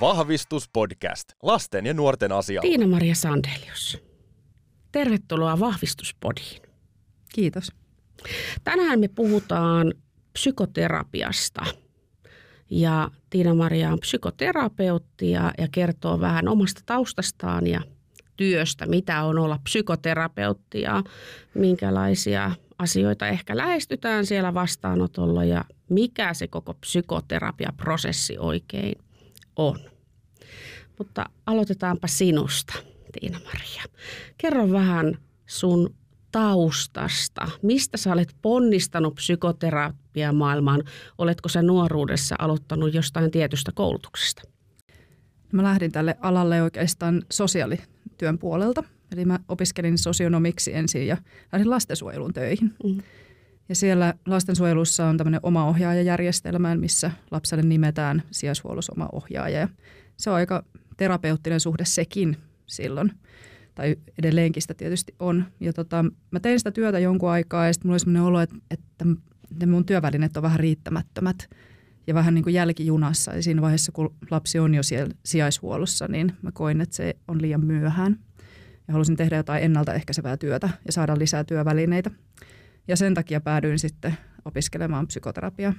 Vahvistuspodcast. Lasten ja nuorten asialla. Tiina-Maria Sandelius. Tervetuloa Vahvistuspodiin. Kiitos. Tänään me puhutaan psykoterapiasta. Ja Tiina-Maria on psykoterapeutti ja, ja kertoo vähän omasta taustastaan ja työstä, mitä on olla psykoterapeutti ja minkälaisia asioita ehkä lähestytään siellä vastaanotolla ja mikä se koko psykoterapiaprosessi oikein on. Mutta aloitetaanpa sinusta, Tiina-Maria. Kerro vähän sun taustasta. Mistä sä olet ponnistanut psykoterapiamaailmaan? Oletko sä nuoruudessa aloittanut jostain tietystä koulutuksesta? Mä lähdin tälle alalle oikeastaan sosiaalityön puolelta. Eli mä opiskelin sosionomiksi ensin ja lähdin lastensuojelun töihin. Mm. Ja siellä lastensuojelussa on tämmöinen oma ohjaajajärjestelmä, missä lapselle nimetään sijaishuollossa oma ohjaaja. Ja se on aika terapeuttinen suhde sekin silloin. Tai edelleenkin sitä tietysti on. Ja tota, mä tein sitä työtä jonkun aikaa ja sitten mulla oli sellainen olo, että, että mun työvälineet on vähän riittämättömät ja vähän niin kuin jälkijunassa. Ja siinä vaiheessa, kun lapsi on jo siellä sijaishuollossa, niin mä koin, että se on liian myöhään. Ja halusin tehdä jotain ennaltaehkäisevää työtä ja saada lisää työvälineitä. Ja sen takia päädyin sitten opiskelemaan psykoterapiaa.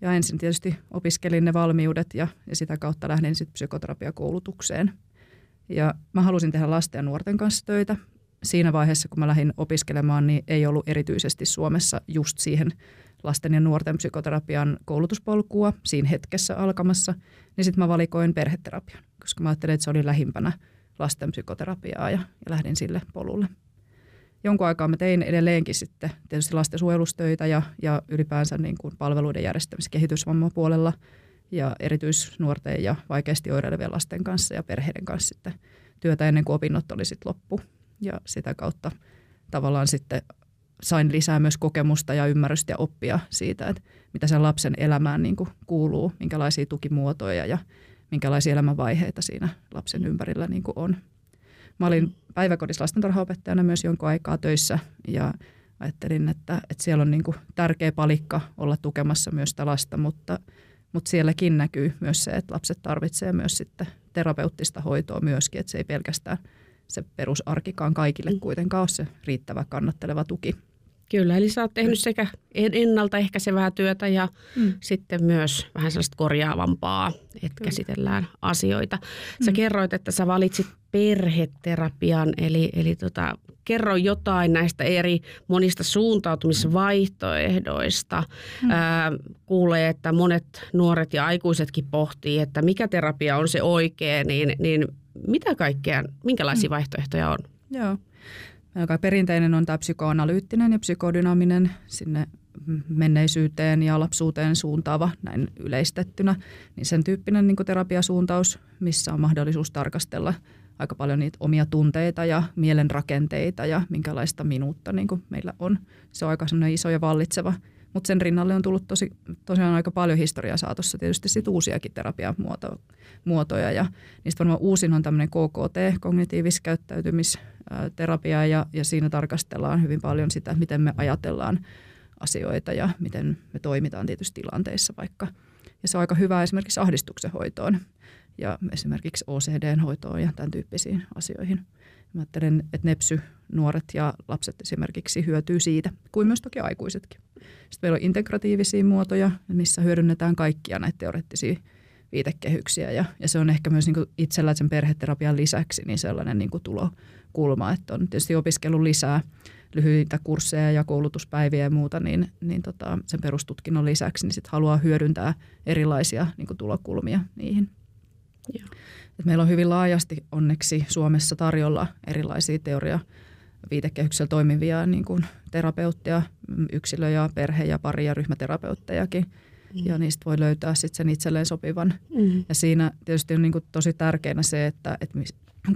Ja ensin tietysti opiskelin ne valmiudet ja, ja sitä kautta lähdin sitten psykoterapiakoulutukseen. Ja mä halusin tehdä lasten ja nuorten kanssa töitä. Siinä vaiheessa, kun mä lähdin opiskelemaan, niin ei ollut erityisesti Suomessa just siihen lasten ja nuorten psykoterapian koulutuspolkua siinä hetkessä alkamassa. Niin sitten mä valikoin perheterapian, koska mä ajattelin, että se oli lähimpänä lasten psykoterapiaa ja, ja lähdin sille polulle jonkun aikaa mä tein edelleenkin sitten tietysti lastensuojelustöitä ja, ja ylipäänsä niin kuin palveluiden järjestämis- kehitysvammapuolella ja erityisnuorten ja vaikeasti oireilevien lasten kanssa ja perheiden kanssa sitten työtä ennen kuin opinnot oli sitten loppu. Ja sitä kautta tavallaan sitten sain lisää myös kokemusta ja ymmärrystä ja oppia siitä, että mitä sen lapsen elämään niin kuin kuuluu, minkälaisia tukimuotoja ja minkälaisia elämänvaiheita siinä lapsen ympärillä niin kuin on. Mä olin päiväkodissa lastentarhaopettajana myös jonkun aikaa töissä ja ajattelin, että, että siellä on niin kuin tärkeä palikka olla tukemassa myös sitä lasta, mutta, mutta sielläkin näkyy myös se, että lapset tarvitsevat myös sitten terapeuttista hoitoa myöskin, että se ei pelkästään se perusarkikaan kaikille mm. kuitenkaan ole se riittävä kannatteleva tuki. Kyllä, eli sä oot tehnyt sekä ennaltaehkäisevää työtä ja mm. sitten myös vähän sellaista korjaavampaa, että Kyllä. käsitellään asioita. Sä mm. kerroit, että sä valitsit perheterapian, eli, eli tota, kerro jotain näistä eri monista suuntautumisvaihtoehdoista. Mm. Ää, kuulee, että monet nuoret ja aikuisetkin pohtii, että mikä terapia on se oikea, niin, niin mitä kaikkea, minkälaisia mm. vaihtoehtoja on? Joo joka perinteinen on tämä psykoanalyyttinen ja psykodynaaminen sinne menneisyyteen ja lapsuuteen suuntaava näin yleistettynä, niin sen tyyppinen niin terapiasuuntaus, missä on mahdollisuus tarkastella aika paljon niitä omia tunteita ja mielenrakenteita ja minkälaista minuutta niin meillä on. Se on aika iso ja vallitseva mutta sen rinnalle on tullut tosi, tosiaan aika paljon historiaa saatossa tietysti sit uusiakin terapiamuotoja. Ja niistä varmaan uusin on tämmöinen KKT, kognitiivis-käyttäytymisterapia, ja, ja siinä tarkastellaan hyvin paljon sitä, miten me ajatellaan asioita ja miten me toimitaan tietysti tilanteissa vaikka. Ja se on aika hyvä esimerkiksi ahdistuksen hoitoon ja esimerkiksi OCD-hoitoon ja tämän tyyppisiin asioihin. Mä ajattelen, että nepsy, nuoret ja lapset esimerkiksi hyötyy siitä, kuin myös toki aikuisetkin. Sitten meillä on integratiivisia muotoja, missä hyödynnetään kaikkia näitä teoreettisia viitekehyksiä. Ja, ja se on ehkä myös niin itsellä sen perheterapian lisäksi niin sellainen niin tulokulma, että on tietysti opiskellut lisää lyhyitä kursseja ja koulutuspäiviä ja muuta, niin, niin tota, sen perustutkinnon lisäksi niin sit haluaa hyödyntää erilaisia niin tulokulmia niihin. Joo. Et meillä on hyvin laajasti onneksi Suomessa tarjolla erilaisia teoria viitekehyksellä toimivia niin kuin terapeutteja, yksilö- ja perhe- ja pari- ja ryhmäterapeuttejakin. Mm. Ja niistä voi löytää sitten sen itselleen sopivan. Mm. Ja siinä tietysti on niin kuin tosi tärkeänä se, että, että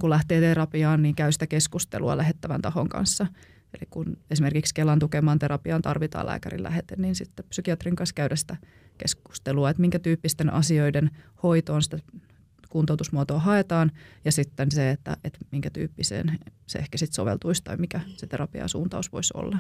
kun lähtee terapiaan, niin käy sitä keskustelua lähettävän tahon kanssa. Eli kun esimerkiksi Kelan tukemaan terapiaan tarvitaan lääkärin lähete, niin sitten psykiatrin kanssa käydä sitä keskustelua, että minkä tyyppisten asioiden hoitoon sitä kuntoutusmuotoa haetaan ja sitten se, että, että minkä tyyppiseen se ehkä sitten soveltuisi tai mikä se terapiasuuntaus voisi olla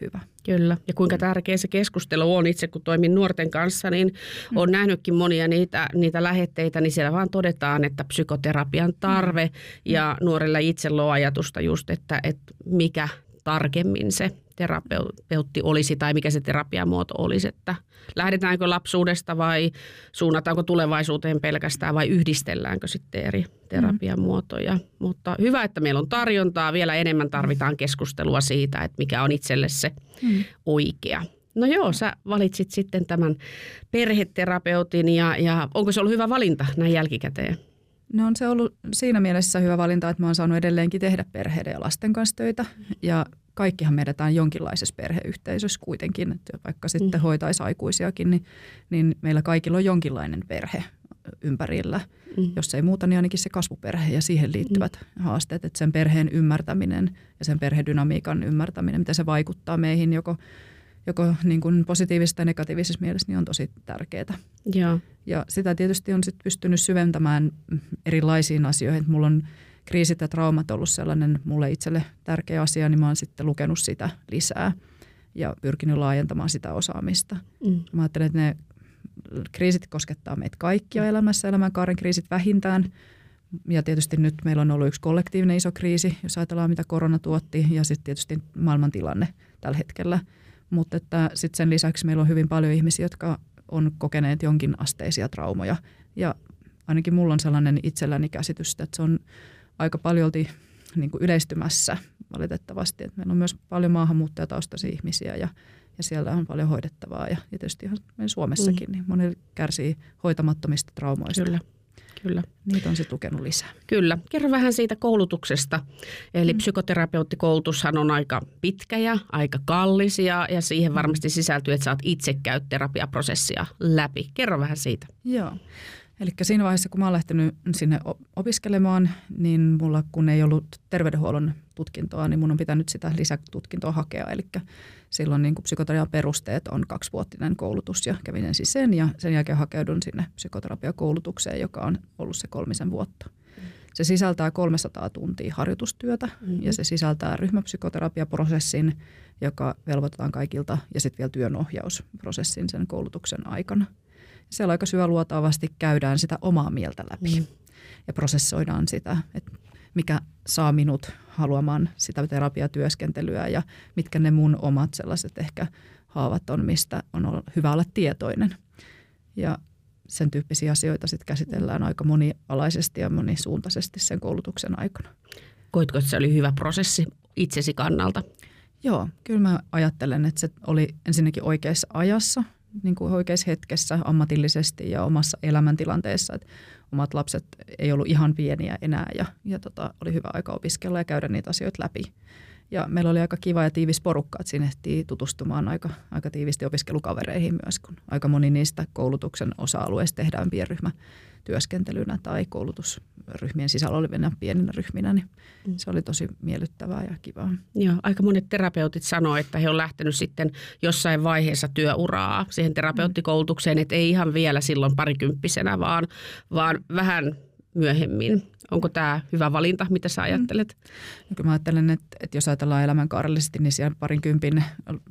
hyvä. Kyllä. Ja kuinka tärkeä se keskustelu on itse, kun toimin nuorten kanssa, niin mm. olen nähnytkin monia niitä, niitä lähetteitä, niin siellä vaan todetaan, että psykoterapian tarve mm. ja nuorilla itse luo ajatusta just, että, että mikä tarkemmin se terapeutti olisi tai mikä se terapiamuoto olisi, että lähdetäänkö lapsuudesta vai suunnataanko tulevaisuuteen pelkästään vai yhdistelläänkö sitten eri terapiamuotoja. Mm. Mutta hyvä, että meillä on tarjontaa. Vielä enemmän tarvitaan keskustelua siitä, että mikä on itselle se mm. oikea. No joo, sä valitsit sitten tämän perheterapeutin ja, ja onko se ollut hyvä valinta näin jälkikäteen? No on se ollut siinä mielessä hyvä valinta, että mä oon saanut edelleenkin tehdä perheiden ja lasten kanssa töitä. Ja kaikkihan me edetään jonkinlaisessa perheyhteisössä kuitenkin, että vaikka sitten mm. hoitaisi aikuisiakin, niin, niin meillä kaikilla on jonkinlainen perhe ympärillä. Mm. Jos ei muuta, niin ainakin se kasvuperhe ja siihen liittyvät mm. haasteet, että sen perheen ymmärtäminen ja sen perhedynamiikan ymmärtäminen, mitä se vaikuttaa meihin joko, joko niin kuin positiivisessa tai negatiivisessa mielessä, niin on tosi tärkeää. Ja, ja sitä tietysti on sit pystynyt syventämään erilaisiin asioihin. Mulla on kriisit ja traumat ollut sellainen mulle itselle tärkeä asia, niin mä oon sitten lukenut sitä lisää ja pyrkinyt laajentamaan sitä osaamista. Mm. Mä ajattelen, että ne kriisit koskettaa meitä kaikkia elämässä, elämänkaaren kriisit vähintään. Ja tietysti nyt meillä on ollut yksi kollektiivinen iso kriisi, jos ajatellaan mitä korona tuotti ja sitten tietysti maailmantilanne tällä hetkellä. Mutta että sitten sen lisäksi meillä on hyvin paljon ihmisiä, jotka on kokeneet jonkin asteisia traumoja. Ja ainakin mulla on sellainen itselläni käsitys, että se on aika paljolti niin kuin yleistymässä valitettavasti. Että meillä on myös paljon maahanmuuttajataustaisia ihmisiä ja, ja siellä on paljon hoidettavaa. Ja, ja tietysti ihan Suomessakin, mm. niin moni kärsii hoitamattomista traumoista. Kyllä. Kyllä. Niitä on sitten lukenut lisää. Kyllä. Kerro vähän siitä koulutuksesta. Eli mm. psykoterapeuttikoulutushan on aika pitkä ja aika kallis ja, ja siihen varmasti sisältyy, että saat itse käy terapiaprosessia läpi. Kerro vähän siitä. Joo. Eli siinä vaiheessa, kun mä olen lähtenyt sinne opiskelemaan, niin mulla kun ei ollut terveydenhuollon tutkintoa, niin mun on pitänyt sitä lisätutkintoa hakea. Eli silloin niin psykoterapian perusteet on kaksivuotinen koulutus ja kävin ensin sen ja sen jälkeen hakeudun sinne psykoterapiakoulutukseen, joka on ollut se kolmisen vuotta. Se sisältää 300 tuntia harjoitustyötä mm-hmm. ja se sisältää ryhmäpsykoterapiaprosessin, joka velvoitetaan kaikilta ja sitten vielä työnohjausprosessin sen koulutuksen aikana – siellä aika syväluotaavasti käydään sitä omaa mieltä läpi mm. ja prosessoidaan sitä, että mikä saa minut haluamaan sitä terapiatyöskentelyä ja mitkä ne mun omat sellaiset ehkä haavat on, mistä on hyvä olla tietoinen. Ja sen tyyppisiä asioita sitten käsitellään aika monialaisesti ja monisuuntaisesti sen koulutuksen aikana. Koitko, että se oli hyvä prosessi itsesi kannalta? Joo, kyllä mä ajattelen, että se oli ensinnäkin oikeassa ajassa – niin kuin oikeassa hetkessä ammatillisesti ja omassa elämäntilanteessa. Että omat lapset ei ollut ihan pieniä enää ja, ja tota, oli hyvä aika opiskella ja käydä niitä asioita läpi. Ja meillä oli aika kiva ja tiivis porukka, että siinä ehtii tutustumaan aika, aika tiivisti opiskelukavereihin myös, kun aika moni niistä koulutuksen osa-alueista tehdään pienryhmä työskentelynä tai koulutusryhmien sisällä olevina pieninä ryhminä, niin mm. se oli tosi miellyttävää ja kivaa. Joo, aika monet terapeutit sanoo, että he on lähtenyt sitten jossain vaiheessa työuraa siihen terapeuttikoulutukseen, että ei ihan vielä silloin parikymppisenä, vaan, vaan vähän myöhemmin. Onko tämä hyvä valinta? Mitä sä ajattelet? Mm. No, mä ajattelen, että, että jos ajatellaan elämänkaarellisesti, niin siellä parinkympin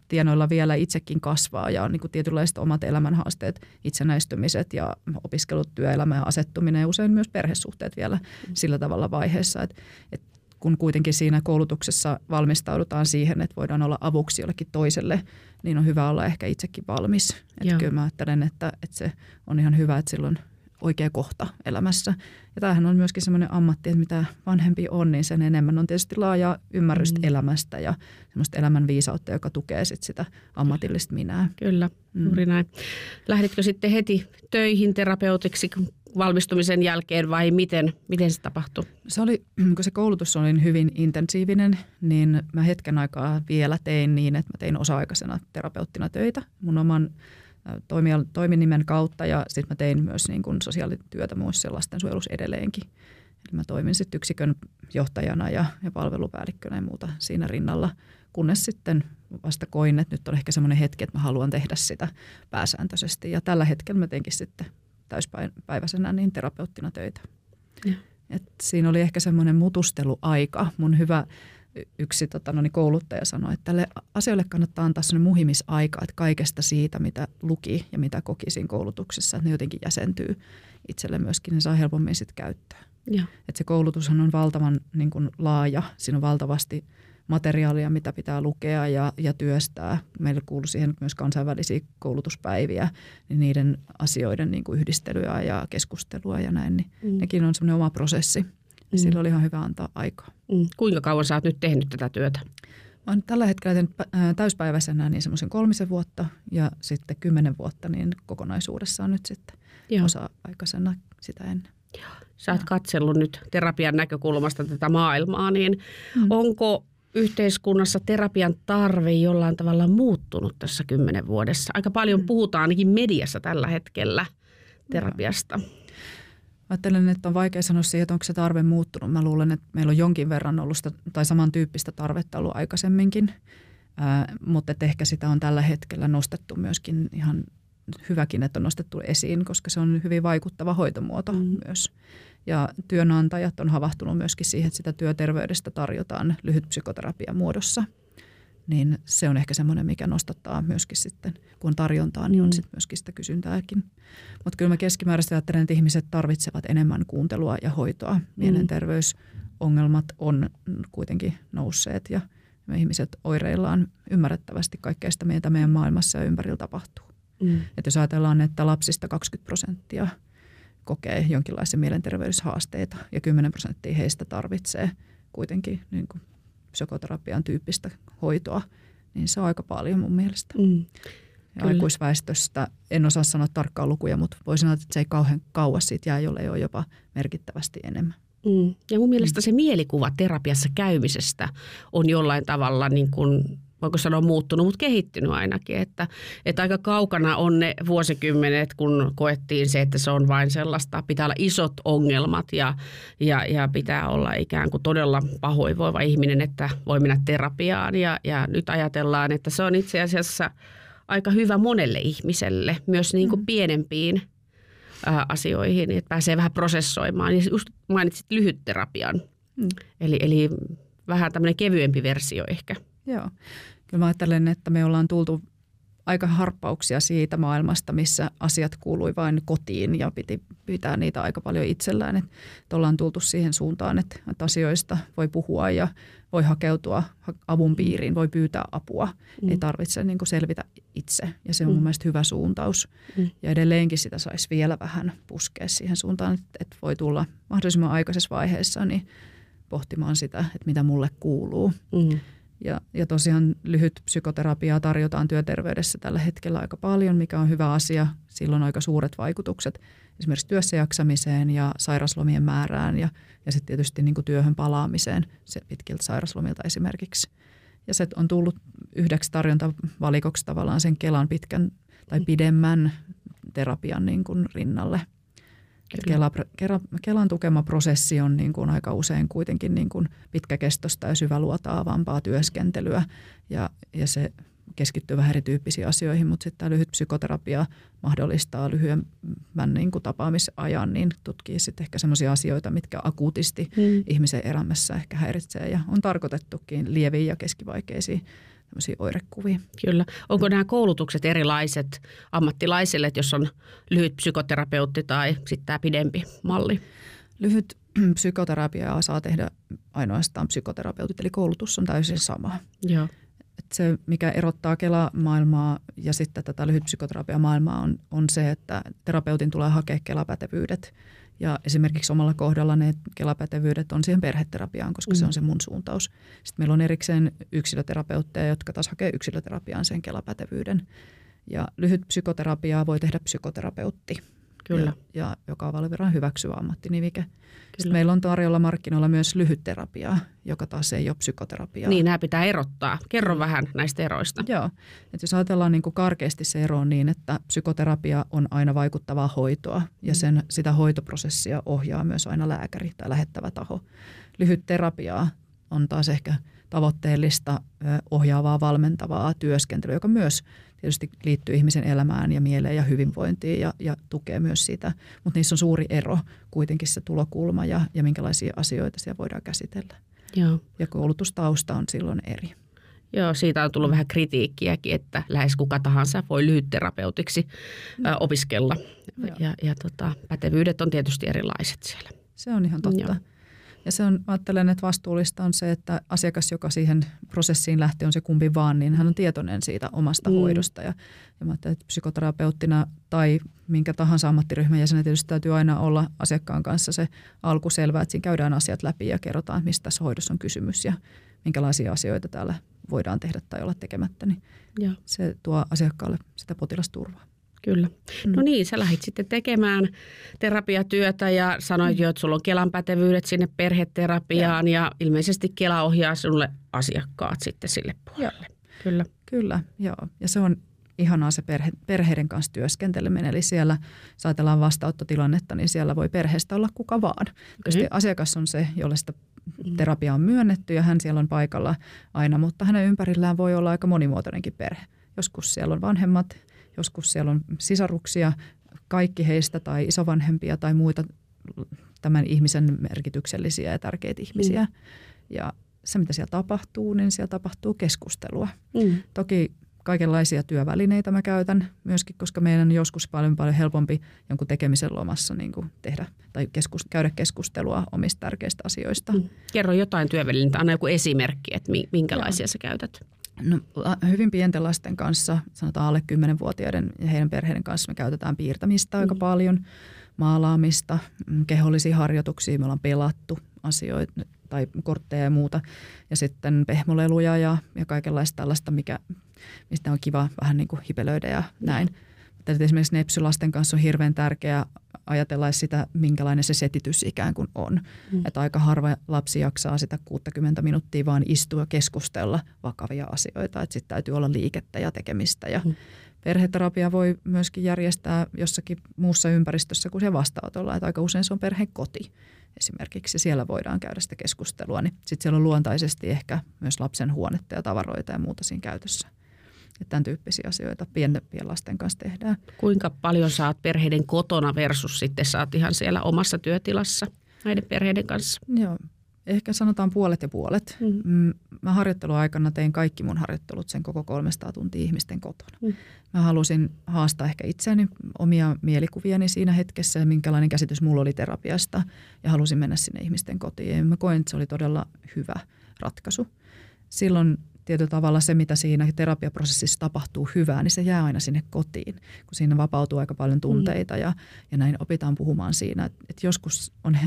tienoilla vielä itsekin kasvaa ja on niin kuin tietynlaiset omat elämänhaasteet, itsenäistymiset ja opiskelut, työelämä ja asettuminen ja usein myös perhesuhteet vielä mm. sillä tavalla vaiheessa, että, että kun kuitenkin siinä koulutuksessa valmistaudutaan siihen, että voidaan olla avuksi jollekin toiselle, niin on hyvä olla ehkä itsekin valmis. Että kyllä mä ajattelen, että, että se on ihan hyvä, että silloin oikea kohta elämässä. Ja tämähän on myöskin semmoinen ammatti, että mitä vanhempi on, niin sen enemmän on tietysti laajaa ymmärrystä mm. elämästä ja semmoista elämän viisautta, joka tukee sit sitä ammatillista minää. Kyllä, mm. juuri näin. Lähditkö sitten heti töihin terapeutiksi valmistumisen jälkeen vai miten, miten se tapahtui? Se oli, kun se koulutus oli hyvin intensiivinen, niin mä hetken aikaa vielä tein niin, että mä tein osa-aikaisena terapeuttina töitä mun oman toiminimen kautta ja sitten mä tein myös niin kuin sosiaalityötä muissa lastensuojelussa edelleenkin. Eli mä toimin sitten yksikön johtajana ja, ja palvelupäällikkönä ja muuta siinä rinnalla, kunnes sitten vasta koin, että nyt on ehkä semmoinen hetki, että mä haluan tehdä sitä pääsääntöisesti. Ja tällä hetkellä mä teinkin sitten täyspäiväisenä niin terapeuttina töitä. Ja. Et siinä oli ehkä semmoinen mutusteluaika. Mun hyvä yksi tota, no niin kouluttaja sanoi, että tälle asioille kannattaa antaa sellainen muhimisaika, että kaikesta siitä, mitä luki ja mitä koki siinä koulutuksessa, että ne jotenkin jäsentyy itselle myöskin, niin saa helpommin sitten käyttöön. Ja. Et se koulutushan on valtavan niin kuin, laaja, siinä on valtavasti materiaalia, mitä pitää lukea ja, ja työstää. Meillä kuuluu siihen myös kansainvälisiä koulutuspäiviä, niin niiden asioiden niin kuin yhdistelyä ja keskustelua ja näin, niin mm. nekin on semmoinen oma prosessi. Mm. Sillä oli ihan hyvä antaa aikaa. Mm. Kuinka kauan sä oot nyt tehnyt tätä työtä? Mä oon tällä hetkellä tehnyt täyspäiväisenä niin semmoisen kolmisen vuotta ja sitten kymmenen vuotta niin kokonaisuudessaan nyt sitten Joo. osa-aikaisena sitä ennen. Joo. Sä oot katsellut nyt terapian näkökulmasta tätä maailmaa, niin mm. onko yhteiskunnassa terapian tarve jollain tavalla muuttunut tässä kymmenen vuodessa? Aika paljon mm. puhutaan ainakin mediassa tällä hetkellä terapiasta. Joo. Ajattelen, että on vaikea sanoa siihen, että onko se tarve muuttunut. Mä luulen, että meillä on jonkin verran ollut sitä, tai samantyyppistä tarvetta ollut aikaisemminkin, Ää, mutta että ehkä sitä on tällä hetkellä nostettu myöskin ihan hyväkin, että on nostettu esiin, koska se on hyvin vaikuttava hoitomuoto mm. myös. Ja työnantajat on havahtunut myöskin siihen, että sitä työterveydestä tarjotaan lyhyt psykoterapia muodossa. Niin se on ehkä semmoinen, mikä nostattaa myöskin sitten, kun on tarjontaa, niin on mm. sitten myöskin sitä kysyntääkin. Mutta kyllä mä keskimääräisesti ajattelen, että ihmiset tarvitsevat enemmän kuuntelua ja hoitoa. Mm. Mielenterveysongelmat on kuitenkin nousseet ja me ihmiset oireillaan ymmärrettävästi kaikkea sitä, mitä meidän maailmassa ja ympärillä tapahtuu. Mm. Että jos ajatellaan, että lapsista 20 prosenttia kokee jonkinlaisia mielenterveyshaasteita ja 10 prosenttia heistä tarvitsee kuitenkin niin kuin psykoterapian tyyppistä hoitoa, niin se on aika paljon mun mielestä. Mm. Ja aikuisväestöstä en osaa sanoa tarkkaa lukuja, mutta voisin sanoa, että se ei kauhean kauas siitä jää, jolle ole jopa merkittävästi enemmän. Mm. Ja mun mielestä se mielikuva terapiassa käymisestä on jollain tavalla niin kuin voiko sanoa muuttunut, mutta kehittynyt ainakin. Että, että aika kaukana on ne vuosikymmenet, kun koettiin se, että se on vain sellaista, pitää olla isot ongelmat ja, ja, ja pitää olla ikään kuin todella pahoinvoiva ihminen, että voi mennä terapiaan. Ja, ja nyt ajatellaan, että se on itse asiassa aika hyvä monelle ihmiselle, myös niin kuin mm. pienempiin asioihin, että pääsee vähän prosessoimaan. Ja just mainitsit lyhytterapian, mm. eli, eli vähän tämmöinen kevyempi versio ehkä. Joo. Kyllä mä ajattelen, että me ollaan tultu aika harppauksia siitä maailmasta, missä asiat kuului vain kotiin ja piti pitää niitä aika paljon itsellään. Että ollaan tultu siihen suuntaan, että, asioista voi puhua ja voi hakeutua avun piiriin, voi pyytää apua. Mm. Ei tarvitse niin kuin selvitä itse ja se on mm. mun mielestä hyvä suuntaus. Mm. Ja edelleenkin sitä saisi vielä vähän puskea siihen suuntaan, että, että voi tulla mahdollisimman aikaisessa vaiheessa niin pohtimaan sitä, että mitä mulle kuuluu. Mm. Ja, ja tosiaan lyhyt psykoterapiaa tarjotaan työterveydessä tällä hetkellä aika paljon, mikä on hyvä asia. Sillä on aika suuret vaikutukset esimerkiksi työssäjaksamiseen ja sairaslomien määrään ja, ja sitten tietysti niin kuin työhön palaamiseen se pitkiltä sairaslomilta esimerkiksi. Ja se on tullut yhdeksi tarjontavalikoksi tavallaan sen Kelan pitkän tai pidemmän terapian niin kuin rinnalle – Kela, Kela, Kelan tukema prosessi on niin kuin aika usein kuitenkin niin kuin pitkäkestoista ja syväluotaavampaa työskentelyä ja, ja se keskittyy vähän erityyppisiin asioihin, mutta sitten tämä lyhyt psykoterapia mahdollistaa lyhyemmän niin kuin tapaamisajan, niin tutkii sitten ehkä sellaisia asioita, mitkä akuutisti hmm. ihmisen elämässä ehkä häiritsee ja on tarkoitettukin lieviin ja keskivaikeisiin tämmöisiä oirekuvia. Kyllä. Onko nämä koulutukset erilaiset ammattilaisille, että jos on lyhyt psykoterapeutti tai sitten tämä pidempi malli? Lyhyt psykoterapiaa saa tehdä ainoastaan psykoterapeutit, eli koulutus on täysin sama. Joo. Et se, mikä erottaa Kela-maailmaa ja sitten tätä lyhytpsykoterapiamaailmaa on, on se, että terapeutin tulee hakea Kela-pätevyydet – ja esimerkiksi omalla kohdalla ne kelapätevyydet on siihen perheterapiaan, koska mm. se on se mun suuntaus. Sitten meillä on erikseen yksilöterapeutteja, jotka taas hakee yksilöterapiaan sen kelapätevyyden. Ja lyhyt psykoterapiaa voi tehdä psykoterapeutti. Kyllä. Ja, ja joka on valviran hyväksyvä ammattinivike. Sitten meillä on tarjolla markkinoilla myös lyhytterapiaa, joka taas ei ole psykoterapiaa. Niin, nämä pitää erottaa. Kerro vähän näistä eroista. Joo. Et jos ajatellaan niin kuin karkeasti se ero on niin, että psykoterapia on aina vaikuttavaa hoitoa ja sen, sitä hoitoprosessia ohjaa myös aina lääkäri tai lähettävä taho. Lyhyt terapiaa on taas ehkä tavoitteellista, ohjaavaa, valmentavaa työskentelyä, joka myös tietysti liittyy ihmisen elämään ja mieleen ja hyvinvointiin ja, ja tukee myös sitä. Mutta niissä on suuri ero kuitenkin se tulokulma ja, ja minkälaisia asioita siellä voidaan käsitellä. Joo. ja koulutustausta on silloin eri. Joo, siitä on tullut vähän kritiikkiäkin, että lähes kuka tahansa voi lyhytterapeutiksi ä, opiskella. Joo. Ja, ja tota, pätevyydet on tietysti erilaiset siellä. Se on ihan totta. Joo. Ja se on, ajattelen, että vastuullista on se, että asiakas, joka siihen prosessiin lähtee, on se kumpi vaan, niin hän on tietoinen siitä omasta Mm. hoidosta. Ja, ja mä että psykoterapeuttina tai minkä tahansa ammattiryhmän jäsenen tietysti täytyy aina olla asiakkaan kanssa se alku selvä, että siinä käydään asiat läpi ja kerrotaan, mistä tässä hoidossa on kysymys ja minkälaisia asioita täällä voidaan tehdä tai olla tekemättä. Niin Joo. se tuo asiakkaalle sitä potilasturvaa. Kyllä. Mm. No niin, sä lähdit sitten tekemään terapiatyötä ja sanoit Mm. jo, että sulla on Kelan pätevyydet sinne perheterapiaan ja ilmeisesti Kela ohjaa sinulle asiakkaat sitten sille puolelle. Kyllä. Kyllä, joo. Ja se on ihanaa se perhe, perheiden kanssa työskenteleminen. Eli siellä, jos ajatellaan vastaanottotilannetta, niin siellä voi perheestä olla kuka vaan. Tietysti asiakas on se, jolle sitä terapiaa on myönnetty ja hän siellä on paikalla aina, mutta hänen ympärillään voi olla aika monimuotoinenkin perhe. Joskus siellä on vanhemmat, joskus siellä on sisaruksia, kaikki heistä tai isovanhempia tai muita tämän ihmisen merkityksellisiä ja tärkeitä ihmisiä. Ja se, mitä siellä tapahtuu, niin siellä tapahtuu keskustelua. Mm. Toki kaikenlaisia työvälineitä mä käytän myöskin, koska meidän on joskus paljon paljon helpompi jonkun tekemisen lomassa niin kuin tehdä tai keskus, käydä keskustelua omista tärkeistä asioista. Mm. Kerro jotain työvälineitä, anna joku esimerkki, että mi- minkälaisia sä käytät. No, hyvin pienten lasten kanssa, sanotaan alle 10-vuotiaiden ja heidän perheiden kanssa me käytetään piirtämistä aika Mm. paljon, maalaamista, mm, kehollisia harjoituksia, me ollaan pelattu asioita tai kortteja ja muuta. Ja sitten pehmoleluja ja, ja kaikenlaista tällaista, mikä, mistä on kiva vähän niin kuin hipelöidä ja näin. Mutta että esimerkiksi nepsylasten kanssa on hirveän tärkeää ajatella sitä, minkälainen se setitys ikään kuin on. Mm. Että aika harva lapsi jaksaa sitä 60 minuuttia vaan istua ja keskustella vakavia asioita. Että sitten täytyy olla liikettä ja tekemistä. Ja Mm. perheterapia voi myöskin järjestää jossakin muussa ympäristössä kuin se vastaanotolla. Että aika usein se on perheen koti esimerkiksi. Siellä voidaan käydä sitä keskustelua. Niin sitten siellä on luontaisesti ehkä myös lapsen huonetta ja tavaroita ja muuta siinä käytössä. Että tämän tyyppisiä asioita pienten, pienlasten kanssa tehdään. Kuinka paljon saat perheiden kotona versus sitten saat ihan siellä omassa työtilassa näiden perheiden kanssa? Joo, ehkä sanotaan puolet ja puolet. Mm. Mm, Mä harjoitteluaikana tein kaikki mun harjoittelut sen koko 300 tuntia ihmisten kotona. Mm. Mä halusin haastaa ehkä itseäni omia mielikuviani siinä hetkessä ja minkälainen käsitys mulla oli terapiasta ja halusin mennä sinne ihmisten kotiin. Ja mä koin, että se oli todella hyvä ratkaisu. Silloin tietyllä tavalla se, mitä siinä terapiaprosessissa tapahtuu hyvää, niin se jää aina sinne kotiin, kun siinä vapautuu aika paljon tunteita ja, ja näin opitaan puhumaan siinä. Että et joskus on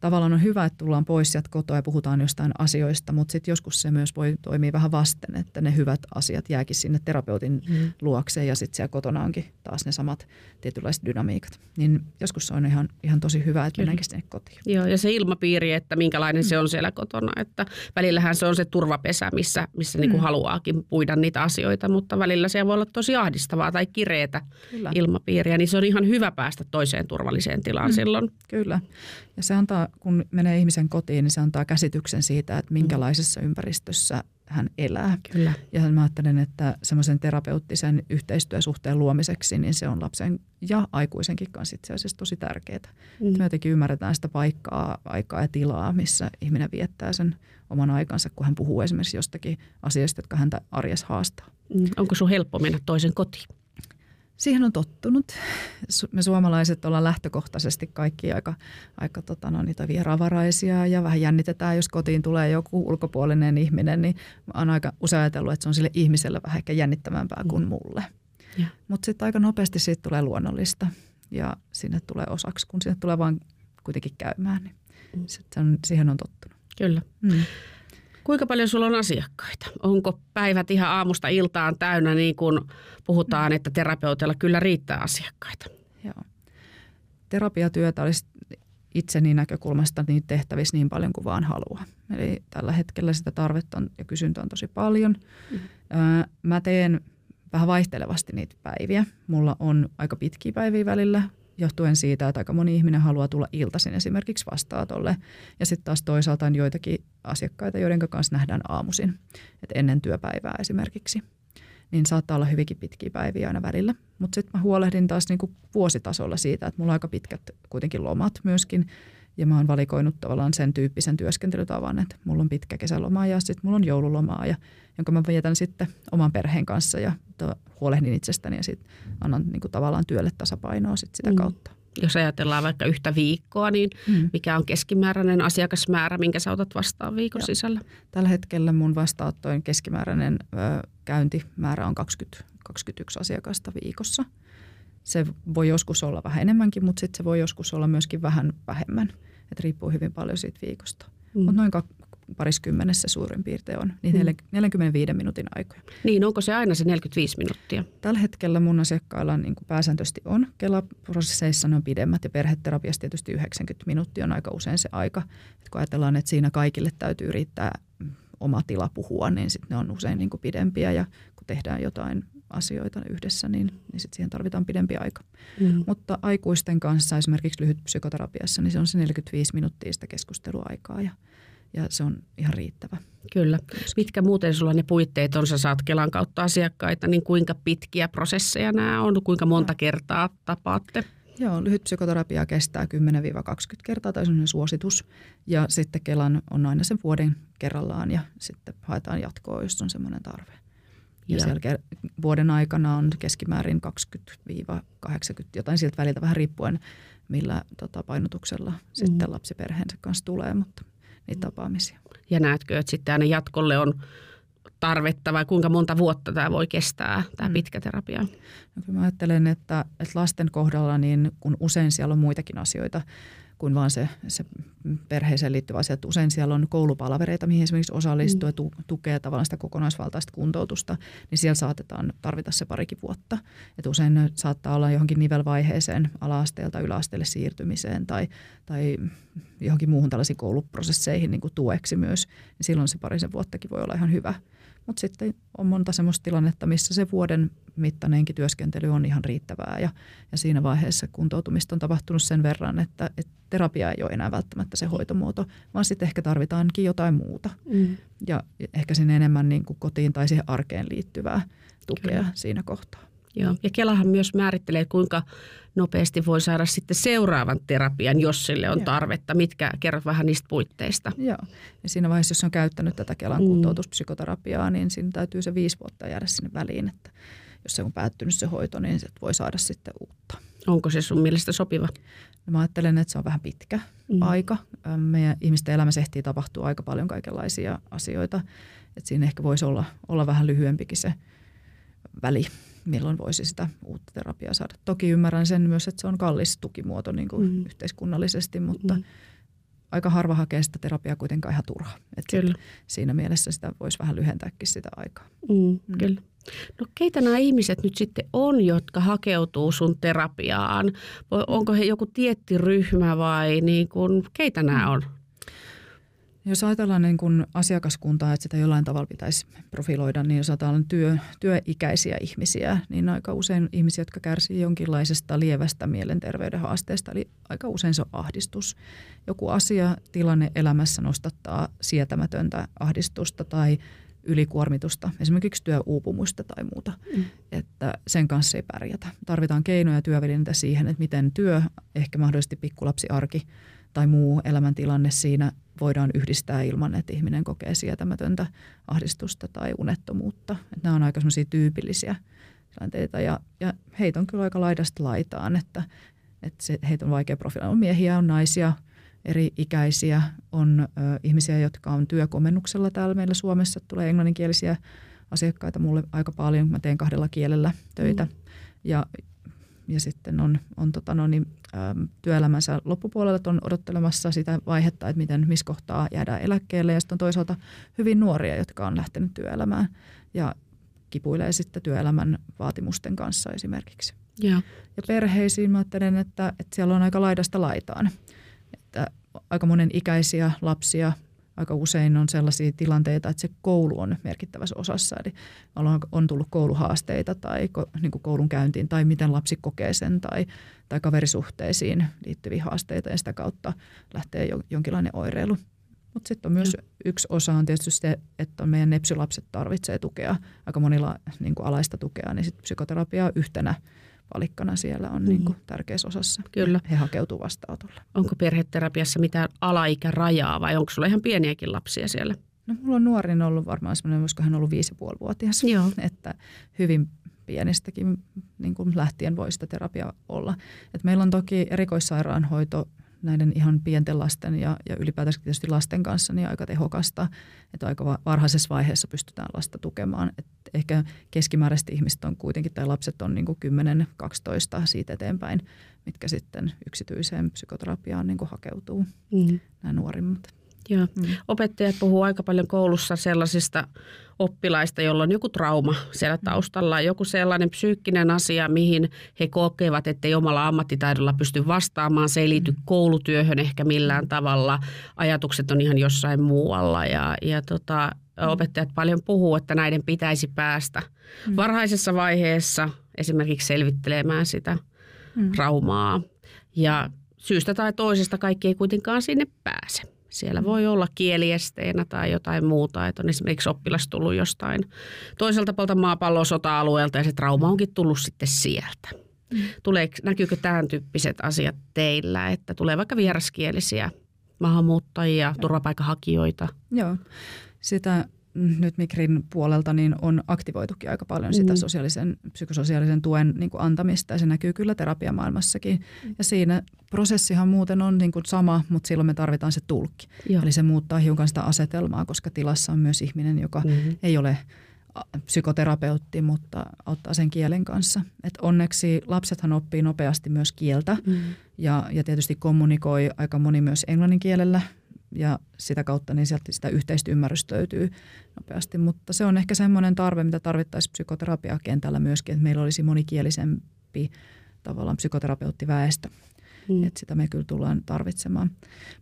tavallaan on hyvä, että tullaan pois sieltä kotoa ja puhutaan jostain asioista, mutta sitten joskus se myös voi toimia vähän vasten, että ne hyvät asiat jääkin sinne terapeutin Mm. luokse ja sitten siellä kotona onkin taas ne samat tietynlaiset dynamiikat. Niin joskus se on ihan, ihan tosi hyvä, että mennäänkin sinne kotiin. Joo, ja se ilmapiiri, että minkälainen se on siellä kotona. Että välillähän se on se turvapesä, missä, missä niin kuin Mm. haluaakin puida niitä asioita, mutta välillä se voi olla tosi ahdistavaa tai kireetä Kyllä. ilmapiiriä. Niin se on ihan hyvä päästä toiseen turvalliseen tilaan Mm. silloin. Kyllä. Ja se antaa, kun menee ihmisen kotiin, niin se antaa käsityksen siitä, että minkälaisessa ympäristössä hän elää. Kyllä. Ja mä ajattelen, että semmoisen terapeuttisen yhteistyösuhteen luomiseksi, niin se on lapsen ja aikuisenkin kanssa itse asiassa tosi tärkeää. Mm. Me jotenkin ymmärretään sitä paikkaa, aikaa ja tilaa, missä ihminen viettää sen oman aikansa, kun hän puhuu esimerkiksi jostakin asiasta, jotka häntä arjessa haastaa. Mm. Onko sun helppo mennä toisen kotiin? Siihen on tottunut. Me suomalaiset ollaan lähtökohtaisesti kaikki aika, aika tota, no, niitä vieraanvaraisia ja vähän jännitetään, jos kotiin tulee joku ulkopuolinen ihminen, niin oon aika usein ajatellut, että se on sille ihmiselle vähän ehkä jännittävämpää kuin mulle. Ja. Mutta sitten aika nopeasti siitä tulee luonnollista ja sinne tulee osaksi, kun sinne tulee vaan kuitenkin käymään, niin Mm. sit se on, siihen on tottunut. Kyllä. Mm. Kuinka paljon sulla on asiakkaita? Onko päivät ihan aamusta iltaan täynnä, niin kuin puhutaan, että terapeuteilla kyllä riittää asiakkaita? Joo. Terapiatyötä olisi itseni näkökulmasta niin tehtävissä niin paljon kuin vaan haluaa. Eli tällä hetkellä sitä tarvetta on, ja kysyntä on tosi paljon. Mm. Ää, Mä teen vähän vaihtelevasti niitä päiviä. Mulla on aika pitkiä päiviä välillä, johtuen siitä, että aika moni ihminen haluaa tulla iltaisin esimerkiksi vastaatolle. Ja sitten taas toisaalta on joitakin asiakkaita, joiden kanssa nähdään aamuisin, että ennen työpäivää esimerkiksi. Niin saattaa olla hyvinkin pitkiä päiviä aina välillä. Mutta sitten mä huolehdin taas niinku vuositasolla siitä, että mulla on aika pitkät kuitenkin lomat myöskin. Ja mä oon valikoinut tavallaan sen tyyppisen työskentelytavan, että mulla on pitkä kesäloma ja sitten mulla on joululomaa, ja, jonka mä vietän sitten oman perheen kanssa ja to, huolehdin itsestäni ja sitten annan niin kuin tavallaan työlle tasapainoa sit sitä mm. kautta. Jos ajatellaan vaikka yhtä viikkoa, niin mm. mikä on keskimääräinen asiakasmäärä, minkä sä otat vastaan viikon Joo. sisällä? Tällä hetkellä mun vastaanottojen keskimääräinen ö, käyntimäärä on 20, 21 asiakasta viikossa. Se voi joskus olla vähän enemmänkin, mutta sitten se voi joskus olla myöskin vähän vähemmän. Et riippuu hyvin paljon siitä viikosta. Mm. Mutta noin pariskymmenessä suurin piirtein on, niin mm. 45 minuutin aikoja. Niin, onko se aina se 45 minuuttia? Tällä hetkellä mun asiakkailla niin kuin pääsääntöisesti on. Kela-prosesseissa ne on pidemmät ja perheterapiassa tietysti 90 minuuttia on aika usein se aika. Et kun ajatellaan, että siinä kaikille täytyy riittää oma tila puhua, niin sitten ne on usein niin kuin pidempiä ja kun tehdään jotain asioita yhdessä, niin, niin sit siihen tarvitaan pidempi aika. Mm. Mutta aikuisten kanssa esimerkiksi lyhyt psykoterapiassa, niin se on se 45 minuuttia sitä keskusteluaikaa ja, ja se on ihan riittävä. Kyllä. Mitkä muuten sulla ne puitteet on? Sä saat Kelan kautta asiakkaita, niin kuinka pitkiä prosesseja nämä on? Kuinka monta kertaa tapaatte? Joo, lyhyt psykoterapia kestää 10-20 kertaa, tai on suositus. Ja sitten Kelan on aina sen vuoden kerrallaan ja sitten haetaan jatkoa, jos on semmoinen tarve. Ja, ja siellä vuoden aikana on keskimäärin 20-80, jotain siltä väliltä vähän riippuen, millä tota, painotuksella mm. sitten lapsiperheensä kanssa tulee, mutta niitä tapaamisia. Ja näetkö, että sitten aina jatkolle on tarvetta vai kuinka monta vuotta tämä voi kestää, tämä mm. pitkä terapia? No, mä ajattelen, että, että lasten kohdalla, niin kun usein siellä on muitakin asioita, kuin vaan se, se perheeseen liittyvä asia. Että usein siellä on koulupalavereita, mihin esimerkiksi osallistuu mm. ja tukee tavallaan sitä kokonaisvaltaista kuntoutusta, niin siellä saatetaan tarvita se parikin vuotta. Että usein ne saattaa olla johonkin nivelvaiheeseen ala-asteelta yläasteelle siirtymiseen tai, tai johonkin muuhun tällaisiin kouluprosesseihin niin kuin tueksi myös. Niin silloin se parisen vuottakin voi olla ihan hyvä. Mutta sitten on monta semmoista tilannetta, missä se vuoden mittainenkin työskentely on ihan riittävää ja, ja siinä vaiheessa kuntoutumista on tapahtunut sen verran, että, että terapia ei ole enää välttämättä se hoitomuoto, vaan sitten ehkä tarvitaankin jotain muuta. Mm. Ja ehkä sinne enemmän niin kuin kotiin tai siihen arkeen liittyvää tukea Kyllä. siinä kohtaa. Joo. Ja Kelahan myös määrittelee, kuinka nopeasti voi saada sitten seuraavan terapian, jos sille on Joo. tarvetta. Mitkä, kerrot vähän niistä puitteista. Joo. Ja siinä vaiheessa, jos on käyttänyt tätä Kelan mm. kuntoutuspsykoterapiaa, niin siinä täytyy se viisi vuotta jäädä sinne väliin, että jos se on päättynyt se hoito, niin se voi saada sitten uutta. Onko se sun mielestä sopiva? No mä ajattelen, että se on vähän pitkä mm. aika. Meidän ihmisten elämässä ehtii tapahtua aika paljon kaikenlaisia asioita. Että siinä ehkä voisi olla, olla vähän lyhyempikin se väli milloin voisi sitä uutta terapiaa saada. Toki ymmärrän sen myös, että se on kallis tukimuoto niin kuin mm. yhteiskunnallisesti, mutta mm. aika harva hakee sitä terapiaa kuitenkaan ihan turhaa. Kyllä. Siinä mielessä sitä voisi vähän lyhentääkin sitä aikaa. Mm, mm. Kyllä. No keitä nämä ihmiset nyt sitten on, jotka hakeutuu sun terapiaan? Onko he joku tietty ryhmä vai niin kuin, keitä nämä on? Jos ajatellaan niin kuin asiakaskuntaa, että sitä jollain tavalla pitäisi profiloida, niin jos ajatellaan työ, työikäisiä ihmisiä, niin aika usein ihmisiä, jotka kärsii jonkinlaisesta lievästä mielenterveyden haasteesta, eli aika usein se on ahdistus. Joku asia, tilanne elämässä nostattaa sietämätöntä ahdistusta tai ylikuormitusta, esimerkiksi työuupumusta tai muuta, mm. että sen kanssa ei pärjätä. Tarvitaan keinoja ja työvälineitä siihen, että miten työ, ehkä mahdollisesti pikkulapsiarki tai muu elämäntilanne siinä voidaan yhdistää ilman, että ihminen kokee sietämätöntä ahdistusta tai unettomuutta. Että nämä on aika tyypillisiä tilanteita ja, ja heitä on kyllä aika laidasta laitaan, että, että se, heitä on vaikea profiloida. On miehiä, on naisia, eri ikäisiä, on ö, ihmisiä, jotka on työkomennuksella täällä meillä Suomessa. Tulee englanninkielisiä asiakkaita mulle aika paljon, mä teen kahdella kielellä töitä. Mm. Ja ja sitten on, on tota no, niin, äm, työelämänsä loppupuolella on odottelemassa sitä vaihetta, että miten, missä kohtaa jäädään eläkkeelle. Ja sitten on toisaalta hyvin nuoria, jotka on lähtenyt työelämään ja kipuilee sitten työelämän vaatimusten kanssa esimerkiksi. Ja, ja perheisiin mä ajattelen, että, että siellä on aika laidasta laitaan. Että aika monen ikäisiä lapsia aika usein on sellaisia tilanteita, että se koulu on merkittävässä osassa. Eli on tullut kouluhaasteita tai niin kuin koulun käyntiin tai miten lapsi kokee sen tai, tai kaverisuhteisiin liittyviä haasteita ja sitä kautta lähtee jonkinlainen oireilu. Mutta sitten on myös yksi osa on tietysti se, että meidän nepsylapset tarvitsee tukea, aika monilla niin kuin alaista tukea, niin sitten psykoterapia yhtenä valikkana siellä on mm. niin kuin tärkeässä osassa. Kyllä. He hakeutuu vastaanotolle. Onko perheterapiassa mitään alaikärajaa vai onko sulla ihan pieniäkin lapsia siellä? No mulla on nuorin ollut varmaan semmoinen, olisiko hän ollut viisi vuotias. Joo. Että hyvin pienestäkin niin kuin lähtien voi sitä terapiaa olla. Et meillä on toki erikoissairaanhoito näiden ihan pienten lasten ja, ja ylipäätään tietysti lasten kanssa niin aika tehokasta, että aika varhaisessa vaiheessa pystytään lasta tukemaan. Et ehkä keskimääräisesti ihmiset on kuitenkin, tai lapset on niin 10-12 siitä eteenpäin, mitkä sitten yksityiseen psykoterapiaan niin hakeutuu, mm. nämä nuorimmat. Joo. Mm. Opettajat puhuu aika paljon koulussa sellaisista oppilaista, joilla on joku trauma siellä mm. taustalla, joku sellainen psyykkinen asia, mihin he kokevat, että ei omalla ammattitaidolla pysty vastaamaan. Se ei liity mm. koulutyöhön ehkä millään tavalla. Ajatukset on ihan jossain muualla ja, ja tota, opettajat paljon puhuu, että näiden pitäisi päästä varhaisessa vaiheessa esimerkiksi selvittelemään sitä traumaa. Ja syystä tai toisesta kaikki ei kuitenkaan sinne pääse. Siellä voi olla kieliesteenä tai jotain muuta, että on esimerkiksi oppilas tullut jostain toiselta puolta maapallon sota-alueelta ja se trauma onkin tullut sitten sieltä. Mm. Tulee, näkyykö tämän tyyppiset asiat teillä, että tulee vaikka vieraskielisiä maahanmuuttajia, turvapaikanhakijoita? Joo, sitä nyt Mikrin puolelta niin on aktivoitukin aika paljon sitä mm. sosiaalisen, psykososiaalisen tuen niin kuin antamista ja se näkyy kyllä terapiamaailmassakin. Mm. Ja siinä prosessihan muuten on niin kuin sama, mutta silloin me tarvitaan se tulkki. Joo. Eli se muuttaa hiukan sitä asetelmaa, koska tilassa on myös ihminen, joka mm. ei ole psykoterapeutti, mutta auttaa sen kielen kanssa. Et onneksi lapsethan oppii nopeasti myös kieltä mm. ja, ja tietysti kommunikoi aika moni myös englannin kielellä ja sitä kautta niin sieltä sitä yhteistä ymmärrystä löytyy nopeasti. Mutta se on ehkä semmoinen tarve, mitä tarvittaisiin psykoterapiakentällä myöskin, että meillä olisi monikielisempi tavallaan psykoterapeuttiväestö. Mm. Että sitä me kyllä tullaan tarvitsemaan.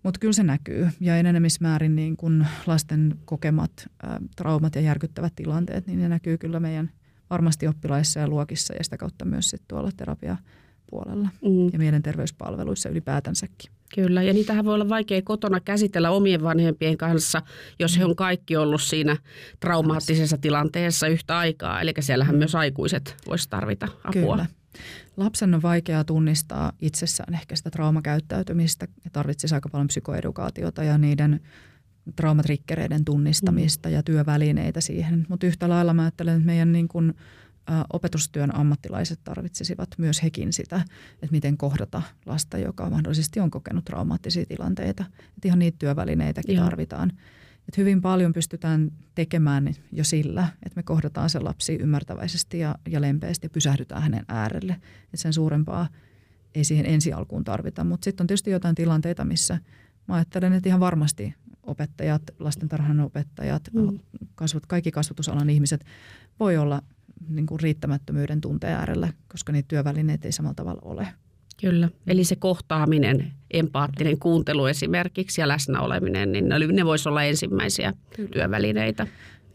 Mutta kyllä se näkyy ja enenemismäärin niin kun lasten kokemat ä, traumat ja järkyttävät tilanteet, niin ne näkyy kyllä meidän varmasti oppilaissa ja luokissa ja sitä kautta myös sit tuolla terapiapuolella mm. ja mielenterveyspalveluissa ylipäätänsäkin. Kyllä, ja niitähän voi olla vaikea kotona käsitellä omien vanhempien kanssa, jos he on kaikki ollut siinä traumaattisessa tilanteessa yhtä aikaa. Eli siellähän myös aikuiset voisi tarvita apua. Kyllä. Lapsen on vaikeaa tunnistaa itsessään ehkä sitä traumakäyttäytymistä ja tarvitsisi aika paljon psykoedukaatiota ja niiden traumatrikkereiden tunnistamista mm. ja työvälineitä siihen. Mutta yhtä lailla mä ajattelen, että meidän niin kuin – opetustyön ammattilaiset tarvitsisivat myös hekin sitä, että miten kohdata lasta, joka mahdollisesti on kokenut traumaattisia tilanteita. Että ihan niitä työvälineitäkin Joo. tarvitaan. Että hyvin paljon pystytään tekemään jo sillä, että me kohdataan se lapsi ymmärtäväisesti ja, ja lempeästi ja pysähdytään hänen äärelle. Että sen suurempaa ei siihen ensi alkuun tarvita. Mutta sitten on tietysti jotain tilanteita, missä mä ajattelen, että ihan varmasti opettajat, lastentarhan opettajat, mm. kasvut, kaikki kasvatusalan ihmiset voi olla – niin kuin riittämättömyyden tunteen äärellä, koska niitä työvälineitä ei samalla tavalla ole. Kyllä. Eli se kohtaaminen, empaattinen kuuntelu esimerkiksi ja läsnäoleminen, niin ne, ne voisi olla ensimmäisiä Kyllä. työvälineitä.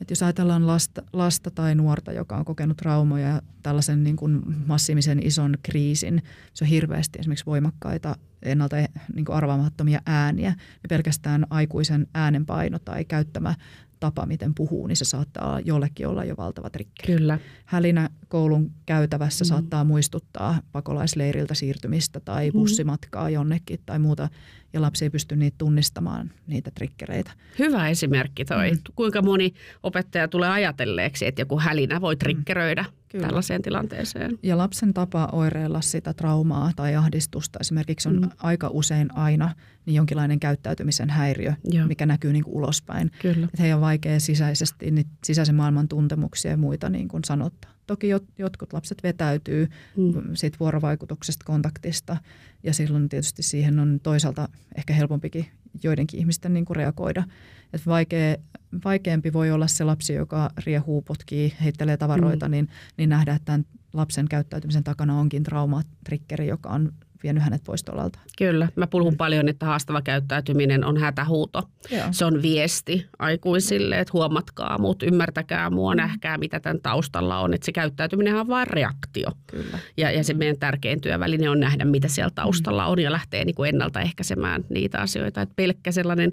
Et jos ajatellaan lasta, lasta tai nuorta, joka on kokenut traumoja ja tällaisen niin kuin massiivisen ison kriisin, se on hirveästi esimerkiksi voimakkaita, ennalta niin kuin arvaamattomia ääniä. Ja pelkästään aikuisen äänenpaino tai käyttämä tapa, miten puhuu, niin se saattaa jollekin olla jo valtava trikkeri. Kyllä. Hälinä koulun käytävässä mm. saattaa muistuttaa pakolaisleiriltä siirtymistä tai mm. bussimatkaa jonnekin tai muuta, ja lapsi ei pysty niitä tunnistamaan, niitä trikkereitä. Hyvä esimerkki toi. Mm. Kuinka moni opettaja tulee ajatelleeksi, että joku hälinä voi mm. trikkeröidä mm. Kyllä. tällaiseen tilanteeseen. Ja lapsen tapa oireilla sitä traumaa tai ahdistusta esimerkiksi on mm. aika usein aina niin jonkinlainen käyttäytymisen häiriö, Joo. mikä näkyy niin kuin ulospäin. Kyllä. Että heidän on vaikea sisäisesti niin sisäisen maailman tuntemuksia ja muita niin kuin sanottaa. Toki jotkut lapset vetäytyy mm. siitä vuorovaikutuksesta, kontaktista ja silloin tietysti siihen on toisaalta ehkä helpompikin joidenkin ihmisten niin kuin reagoida. Että vaikea, vaikeampi voi olla se lapsi, joka riehuu, potkii, heittelee tavaroita, mm. niin, niin nähdä, että tämän lapsen käyttäytymisen takana onkin traumatrikkeri, joka on vienyt hänet pois tolalta. Kyllä. Mä puhun paljon, että haastava käyttäytyminen on hätähuuto. Joo. Se on viesti aikuisille, että huomatkaa mut, ymmärtäkää mua, mm. nähkää mitä tämän taustalla on. Että se käyttäytyminen on vain reaktio. Kyllä. Ja, ja se meidän tärkein työväline on nähdä, mitä siellä taustalla mm. on ja lähteä niin kuin ennaltaehkäisemään niitä asioita. Että pelkkä sellainen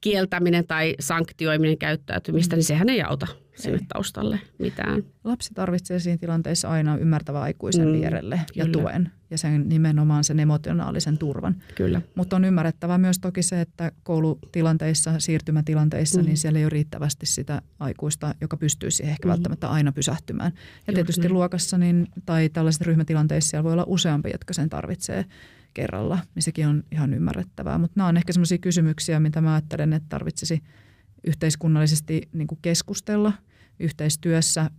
kieltäminen tai sanktioiminen käyttäytymistä, mm. niin sehän ei auta sinne Ei. taustalle mitään. Lapsi tarvitsee siinä tilanteessa aina ymmärtävän aikuisen Mm, vierelle ja kyllä. tuen ja sen nimenomaan sen emotionaalisen turvan. Kyllä. Mutta on ymmärrettävä myös toki se, että koulutilanteissa, siirtymätilanteissa, Mm. niin siellä ei ole riittävästi sitä aikuista, joka pystyy siihen ehkä Mm. mm. välttämättä aina pysähtymään. Ja Juuri tietysti näin. luokassa niin, tai tällaisissa ryhmätilanteissa siellä voi olla useampi, jotka sen tarvitsee kerralla, niin sekin on ihan ymmärrettävää. Mutta nämä on ehkä sellaisia kysymyksiä, mitä mä ajattelen, että tarvitsisi yhteiskunnallisesti niin kuin keskustella yhteistyössä,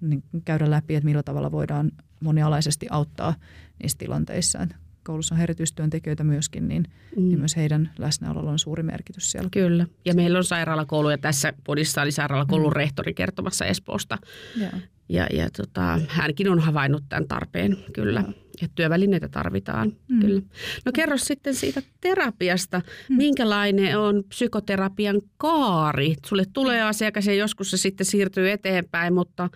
niin käydä läpi, että millä tavalla voidaan monialaisesti auttaa niissä tilanteissa. Et koulussa on erityistyöntekijöitä myöskin, niin, mm. niin myös heidän läsnäololla on suuri merkitys siellä. Kyllä. Ja meillä on sairaalakoulu ja tässä podissa oli sairaalakoulun Mm. rehtori kertomassa Espoosta. Joo. Ja, ja tota, hänkin on havainnut tämän tarpeen, kyllä. Joo. Että työvälineitä tarvitaan, Mm. kyllä. No kerro sitten siitä terapiasta. Mm. Minkälainen on psykoterapian kaari? Sulle tulee asiakas ja joskus se sitten siirtyy eteenpäin, mutta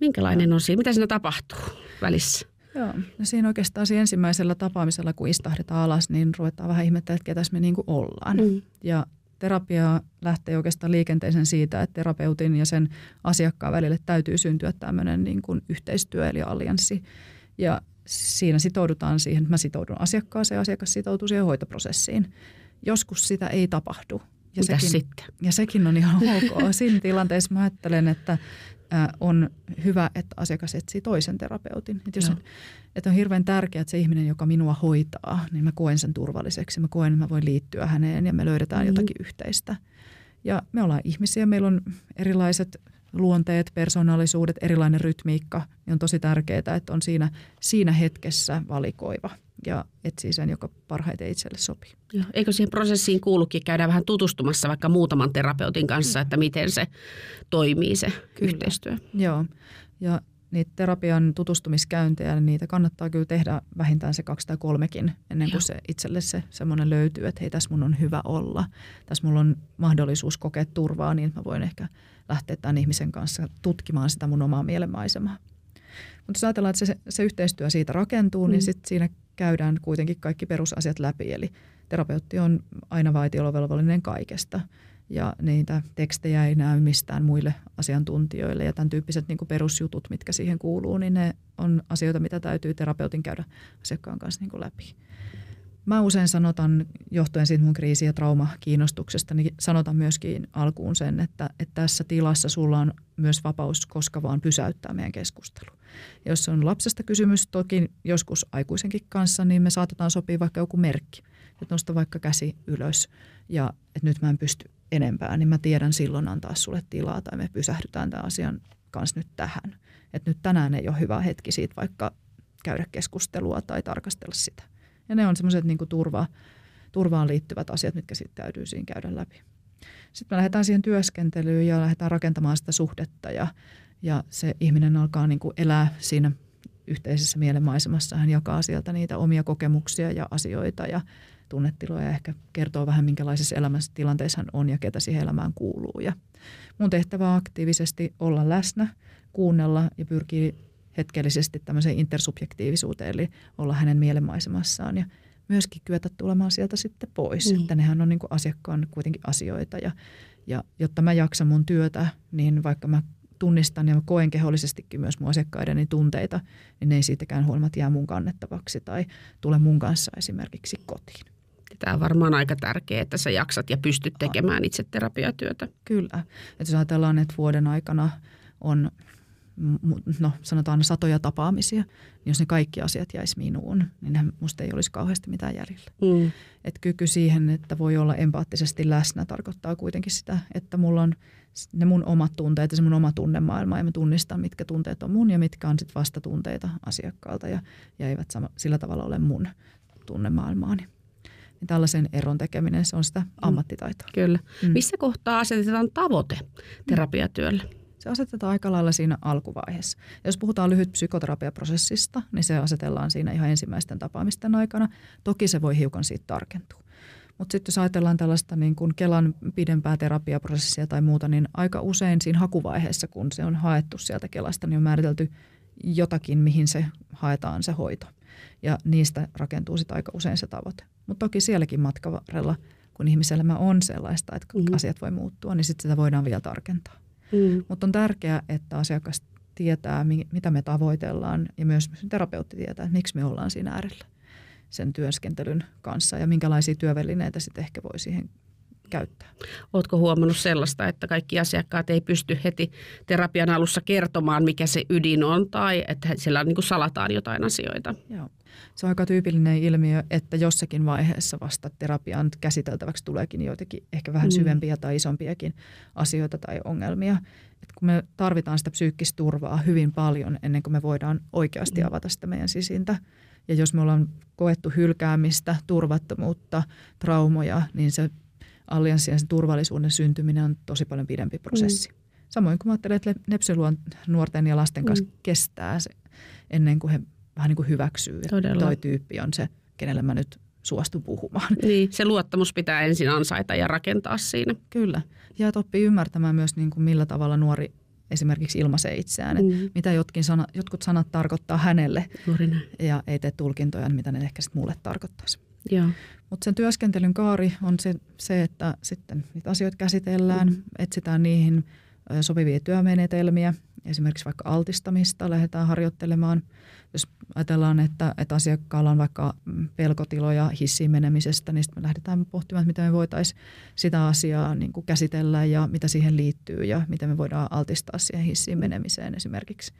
minkälainen on siinä? Mitä siinä tapahtuu välissä? Joo. No siinä oikeastaan siinä ensimmäisellä tapaamisella, kun istahdetaan alas, niin ruvetaan vähän ihmettelemään, että ketäs me niin kuin ollaan. Mm. Ja terapia lähtee oikeastaan liikenteeseen siitä, että terapeutin ja sen asiakkaan välille täytyy syntyä tämmöinen niin kuin yhteistyö eli allianssi. Ja siinä sitoudutaan siihen, että mä sitoudun asiakkaaseen ja asiakas sitoutuu siihen hoitoprosessiin. Joskus sitä ei tapahdu. Ja Mitäs sekin, sitten? ja sekin on ihan ok. Siinä tilanteessa mä ajattelen, että on hyvä, että asiakas etsii toisen terapeutin. Että, jos, Joo. että on hirveän tärkeää, että se ihminen, joka minua hoitaa, niin mä koen sen turvalliseksi. Mä koen, että mä voin liittyä häneen ja me löydetään Mhm. jotakin yhteistä. Ja me ollaan ihmisiä, meillä on erilaiset luonteet, persoonallisuudet, erilainen rytmiikka. Niin on tosi tärkeää, että on siinä, siinä hetkessä valikoiva ja etsii sen, joka parhaiten itselle sopii. Joo. Eikö siihen prosessiin kuulukin käydä vähän tutustumassa vaikka muutaman terapeutin kanssa, että miten se toimii se Kyllä. yhteistyö? Joo, ja niitä terapian tutustumiskäyntejä, niin niitä kannattaa kyllä tehdä vähintään se kaksi tai kolmekin, ennen kuin Joo. se itselle se semmoinen löytyy, että hei, tässä mun on hyvä olla. Tässä mulla on mahdollisuus kokea turvaa, niin mä voin ehkä lähteä tämän ihmisen kanssa tutkimaan sitä mun omaa mielenmaisemaa. Mutta jos ajatellaan, että se, se yhteistyö siitä rakentuu, mm. Mm. niin sitten siinä käydään kuitenkin kaikki perusasiat läpi. Eli terapeutti on aina vaitiolovelvollinen kaikesta ja niitä tekstejä ei näy mistään muille asiantuntijoille ja tämän tyyppiset niin perusjutut, mitkä siihen kuuluu, niin ne on asioita, mitä täytyy terapeutin käydä asiakkaan kanssa niin läpi. Mä usein sanotan, johtuen siitä mun kriisi- ja trauma-kiinnostuksesta, niin sanotan myöskin alkuun sen, että, että tässä tilassa sulla on myös vapaus koska vaan pysäyttää meidän keskustelu. Ja jos on lapsesta kysymys, toki joskus aikuisenkin kanssa, niin me saatetaan sopia vaikka joku merkki. Että nosta vaikka käsi ylös ja että nyt mä en pysty enempää, niin mä tiedän silloin antaa sulle tilaa tai me pysähdytään tämän asian kanssa nyt tähän. Että nyt tänään ei ole hyvä hetki siitä vaikka käydä keskustelua tai tarkastella sitä. Ja ne on semmoiset niin turva, turvaan liittyvät asiat, mitkä sitten täytyy siinä käydä läpi. Sitten me lähdetään siihen työskentelyyn ja lähdetään rakentamaan sitä suhdetta ja, ja se ihminen alkaa niin kuin elää siinä yhteisessä mielenmaisemassa. Hän jakaa sieltä niitä omia kokemuksia ja asioita ja tunnetiloja ja ehkä kertoo vähän minkälaisessa elämässä tilanteessa hän on ja ketä siihen elämään kuuluu. Ja mun tehtävä on aktiivisesti olla läsnä, kuunnella ja pyrkii hetkellisesti tämmöiseen intersubjektiivisuuteen, eli olla hänen mielenmaisemassaan ja myöskin kyetä tulemaan sieltä sitten pois. Mm. Että nehän on niin asiakkaan kuitenkin asioita ja, ja jotta mä jaksan mun työtä, niin vaikka mä tunnistan ja mä koen kehollisestikin myös mun asiakkaideni tunteita, niin ne ei siitäkään huolimatta jää mun kannettavaksi tai tule mun kanssa esimerkiksi kotiin. Tämä on varmaan aika tärkeää, että sä jaksat ja pystyt tekemään itse terapiatyötä. Kyllä. Että jos ajatellaan, että vuoden aikana on, no sanotaan satoja tapaamisia, niin jos ne kaikki asiat jäisi minuun, niin musta ei olisi kauheasti mitään jäljellä. Mm. Et kyky siihen, että voi olla empaattisesti läsnä, tarkoittaa kuitenkin sitä, että mulla on ne mun omat tunteet ja se mun oma tunnemaailma ja mä tunnistan, mitkä tunteet on mun ja mitkä on sitten vastatunteita asiakkaalta ja, ja eivät sama, sillä tavalla ole mun tunnemaailmaani. Niin tällaisen eron tekeminen, se on sitä ammattitaitoa. Kyllä. Mm. Missä kohtaa asetetaan tavoite terapiatyölle? Se asetetaan aika lailla siinä alkuvaiheessa. Jos puhutaan lyhyt psykoterapiaprosessista, niin se asetellaan siinä ihan ensimmäisten tapaamisten aikana. Toki se voi hiukan siitä tarkentua. Mutta sitten jos ajatellaan tällaista niin kuin Kelan pidempää terapiaprosessia tai muuta, niin aika usein siinä hakuvaiheessa, kun se on haettu sieltä Kelasta, niin on määritelty jotakin, mihin se haetaan se hoito. Ja niistä rakentuu sitten aika usein se tavoite. Mutta toki sielläkin matkan varrella, kun ihmiselämä on sellaista, että mm. asiat voi muuttua, niin sitten sitä voidaan vielä tarkentaa. Mm. Mutta on tärkeää, että asiakas tietää, mitä me tavoitellaan ja myös terapeutti tietää, että miksi me ollaan siinä äärellä sen työskentelyn kanssa ja minkälaisia työvälineitä sitten ehkä voi siihen käyttää. Oletko huomannut sellaista, että kaikki asiakkaat ei pysty heti terapian alussa kertomaan, mikä se ydin on, tai että siellä niin kuin salataan jotain asioita? Joo. Se on aika tyypillinen ilmiö, että jossakin vaiheessa vasta terapian käsiteltäväksi tuleekin joitakin ehkä vähän mm. syvempiä tai isompiakin asioita tai ongelmia. Et kun me tarvitaan sitä psyykkistä turvaa hyvin paljon ennen kuin me voidaan oikeasti mm. avata sitä meidän sisintä. Ja jos me ollaan koettu hylkäämistä, turvattomuutta, traumoja, niin se allianssien sen turvallisuuden syntyminen on tosi paljon pidempi prosessi. Mm. Samoin kuin mä ajattelen, että nepsyluon nuorten ja lasten kanssa mm. kestää se ennen kuin he vähän niin kuin hyväksyy, että toi tyyppi on se, kenelle mä nyt suostun puhumaan. Niin, se luottamus pitää ensin ansaita ja rakentaa siinä. Kyllä. Ja että oppii ymmärtämään myös, niin kuin millä tavalla nuori esimerkiksi ilmaisee itseään. Mm. mitä jotkin sana, jotkut sanat tarkoittaa hänelle. Ja ei tee tulkintoja, mitä ne ehkä sitten mulle tarkoittaisi. Mutta sen työskentelyn kaari on se, se, että sitten niitä asioita käsitellään, mm. etsitään niihin sopivia työmenetelmiä, esimerkiksi vaikka altistamista lähdetään harjoittelemaan. Jos ajatellaan, että, että asiakkaalla on vaikka pelkotiloja hissiin menemisestä, niin sitten me lähdetään pohtimaan, miten me voitaisiin sitä asiaa niin kuin käsitellä ja mitä siihen liittyy ja miten me voidaan altistaa siihen hissiin menemiseen esimerkiksi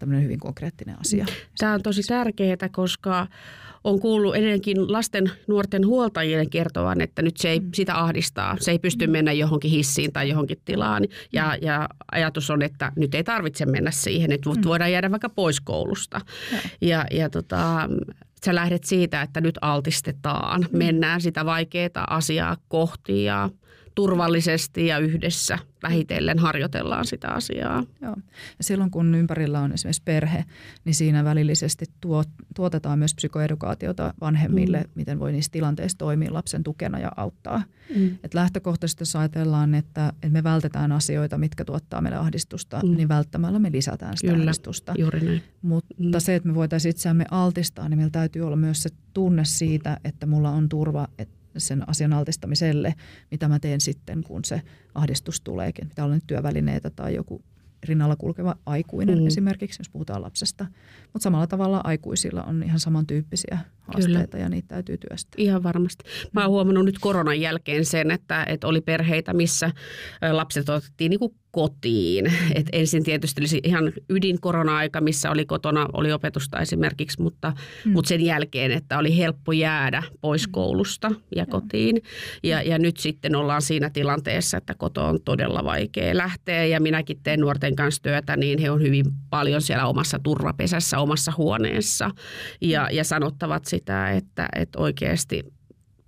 tämmöinen hyvin konkreettinen asia. Tämä on tosi tärkeää, koska on kuullut edelleenkin lasten nuorten huoltajien kertovan, että nyt se ei mm. sitä ahdistaa. Se ei pysty mm. mennä johonkin hissiin tai johonkin tilaan. Ja, mm. ja ajatus on, että nyt ei tarvitse mennä siihen, että voidaan jäädä vaikka pois koulusta. Ja, ja tota, sä lähdet siitä, että nyt altistetaan. Mennään sitä vaikeaa asiaa kohti ja turvallisesti ja yhdessä vähitellen harjoitellaan sitä asiaa. Joo. Ja silloin kun ympärillä on esimerkiksi perhe, niin siinä välillisesti tuot, tuotetaan myös psykoedukaatiota vanhemmille, mm. miten voi niissä tilanteissa toimia lapsen tukena ja auttaa. Mm. Et lähtökohtaisesti jos ajatellaan, että, että me vältetään asioita, mitkä tuottaa meille ahdistusta, mm. niin välttämällä me lisätään sitä Kyllä, ahdistusta. Juuri näin. Mutta mm. se, että me voitaisiin itseämme altistaa, niin meillä täytyy olla myös se tunne siitä, että mulla on turva, että sen asian altistamiselle, mitä mä teen sitten, kun se ahdistus tuleekin. Mitä on nyt työvälineitä tai joku rinnalla kulkeva aikuinen mm. esimerkiksi, jos puhutaan lapsesta. Mutta samalla tavalla aikuisilla on ihan samantyyppisiä haasteita Kyllä. ja niitä täytyy työstää. Ihan varmasti. Mä oon huomannut nyt koronan jälkeen sen, että, että oli perheitä, missä lapset otettiin niin kotiin. Et ensin tietysti oli ihan ydin korona-aika, missä oli kotona, oli opetusta esimerkiksi, mutta, mm. mutta sen jälkeen, että oli helppo jäädä pois mm. koulusta ja mm. kotiin. Ja, ja nyt sitten ollaan siinä tilanteessa, että koto on todella vaikea lähteä ja minäkin teen nuorten kanssa työtä, niin he on hyvin paljon siellä omassa turvapesässä, omassa huoneessa ja, ja sanottavat sitä, että, että oikeasti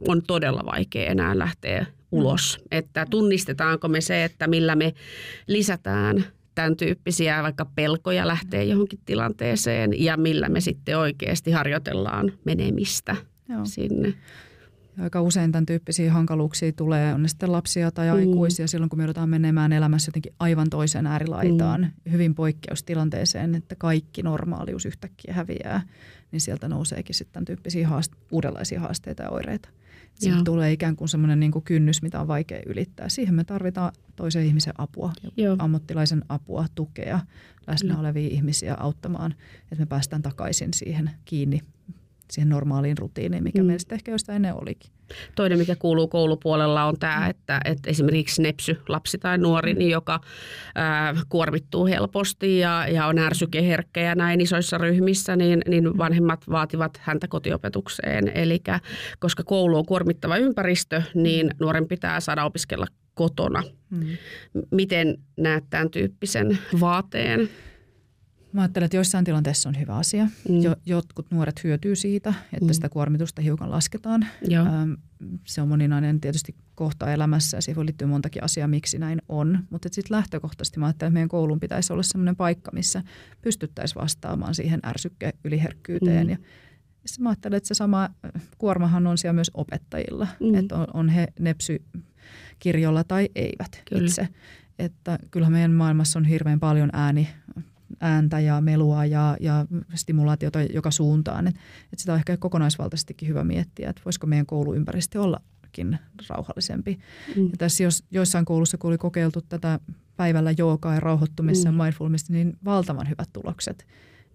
on todella vaikea enää lähteä ulos. Mm. Että tunnistetaanko me se, että millä me lisätään tämän tyyppisiä vaikka pelkoja lähtee johonkin tilanteeseen ja millä me sitten oikeasti harjoitellaan menemistä Joo. sinne. Ja aika usein tämän tyyppisiä hankaluuksia tulee, on ne sitten lapsia tai mm. aikuisia, silloin kun me joudutaan menemään elämässä jotenkin aivan toiseen äärilaitaan, mm. hyvin poikkeustilanteeseen, että kaikki normaalius yhtäkkiä häviää, niin sieltä nouseekin sitten tämän tyyppisiä haaste- uudenlaisia haasteita ja oireita. Siitä tulee ikään kuin semmoinen niin kuin kynnys, mitä on vaikea ylittää. Siihen me tarvitaan toisen ihmisen apua, Joo. ammattilaisen apua, tukea, läsnä olevia ihmisiä auttamaan, että me päästään takaisin siihen kiinni siihen normaaliin rutiiniin, mikä mm. meistä ehkä jostain ennen olikin. Toinen, mikä kuuluu koulupuolella, on tämä, että, että esimerkiksi nepsy, lapsi tai nuori, niin joka ää, kuormittuu helposti ja, ja on ärsykeherkkä ja näin isoissa ryhmissä, niin, niin vanhemmat vaativat häntä kotiopetukseen. Eli koska koulu on kuormittava ympäristö, niin nuoren pitää saada opiskella kotona. Mm. Miten näet tämän tyyppisen vaateen? Mä ajattelen, että joissain tilanteissa on hyvä asia. Mm. Jo, jotkut nuoret hyötyy siitä, että mm. sitä kuormitusta hiukan lasketaan. Ähm, se on moninainen tietysti kohta elämässä ja siihen voi liittyä montakin asiaa, miksi näin on. Mutta sitten lähtökohtaisesti mä ajattelen, että meidän koulun pitäisi olla sellainen paikka, missä pystyttäisiin vastaamaan siihen ärsykke yliherkkyyteen. Mm. Ja mä ajattelen, että se sama kuormahan on siellä myös opettajilla. Mm. Että on, on he nepsy kirjolla tai eivät Kyllä. itse. Että kyllähän meidän maailmassa on hirveän paljon ääni ääntä ja melua ja, ja stimulaatiota joka suuntaan. Et, et sitä on ehkä kokonaisvaltaisestikin hyvä miettiä, että voisiko meidän kouluympäristö olla ollakin rauhallisempi. Mm. Ja tässä jos, joissain koulussa, kun oli kokeiltu tätä päivällä joogaa ja rauhoittumista mm. ja mindfulness, niin valtavan hyvät tulokset.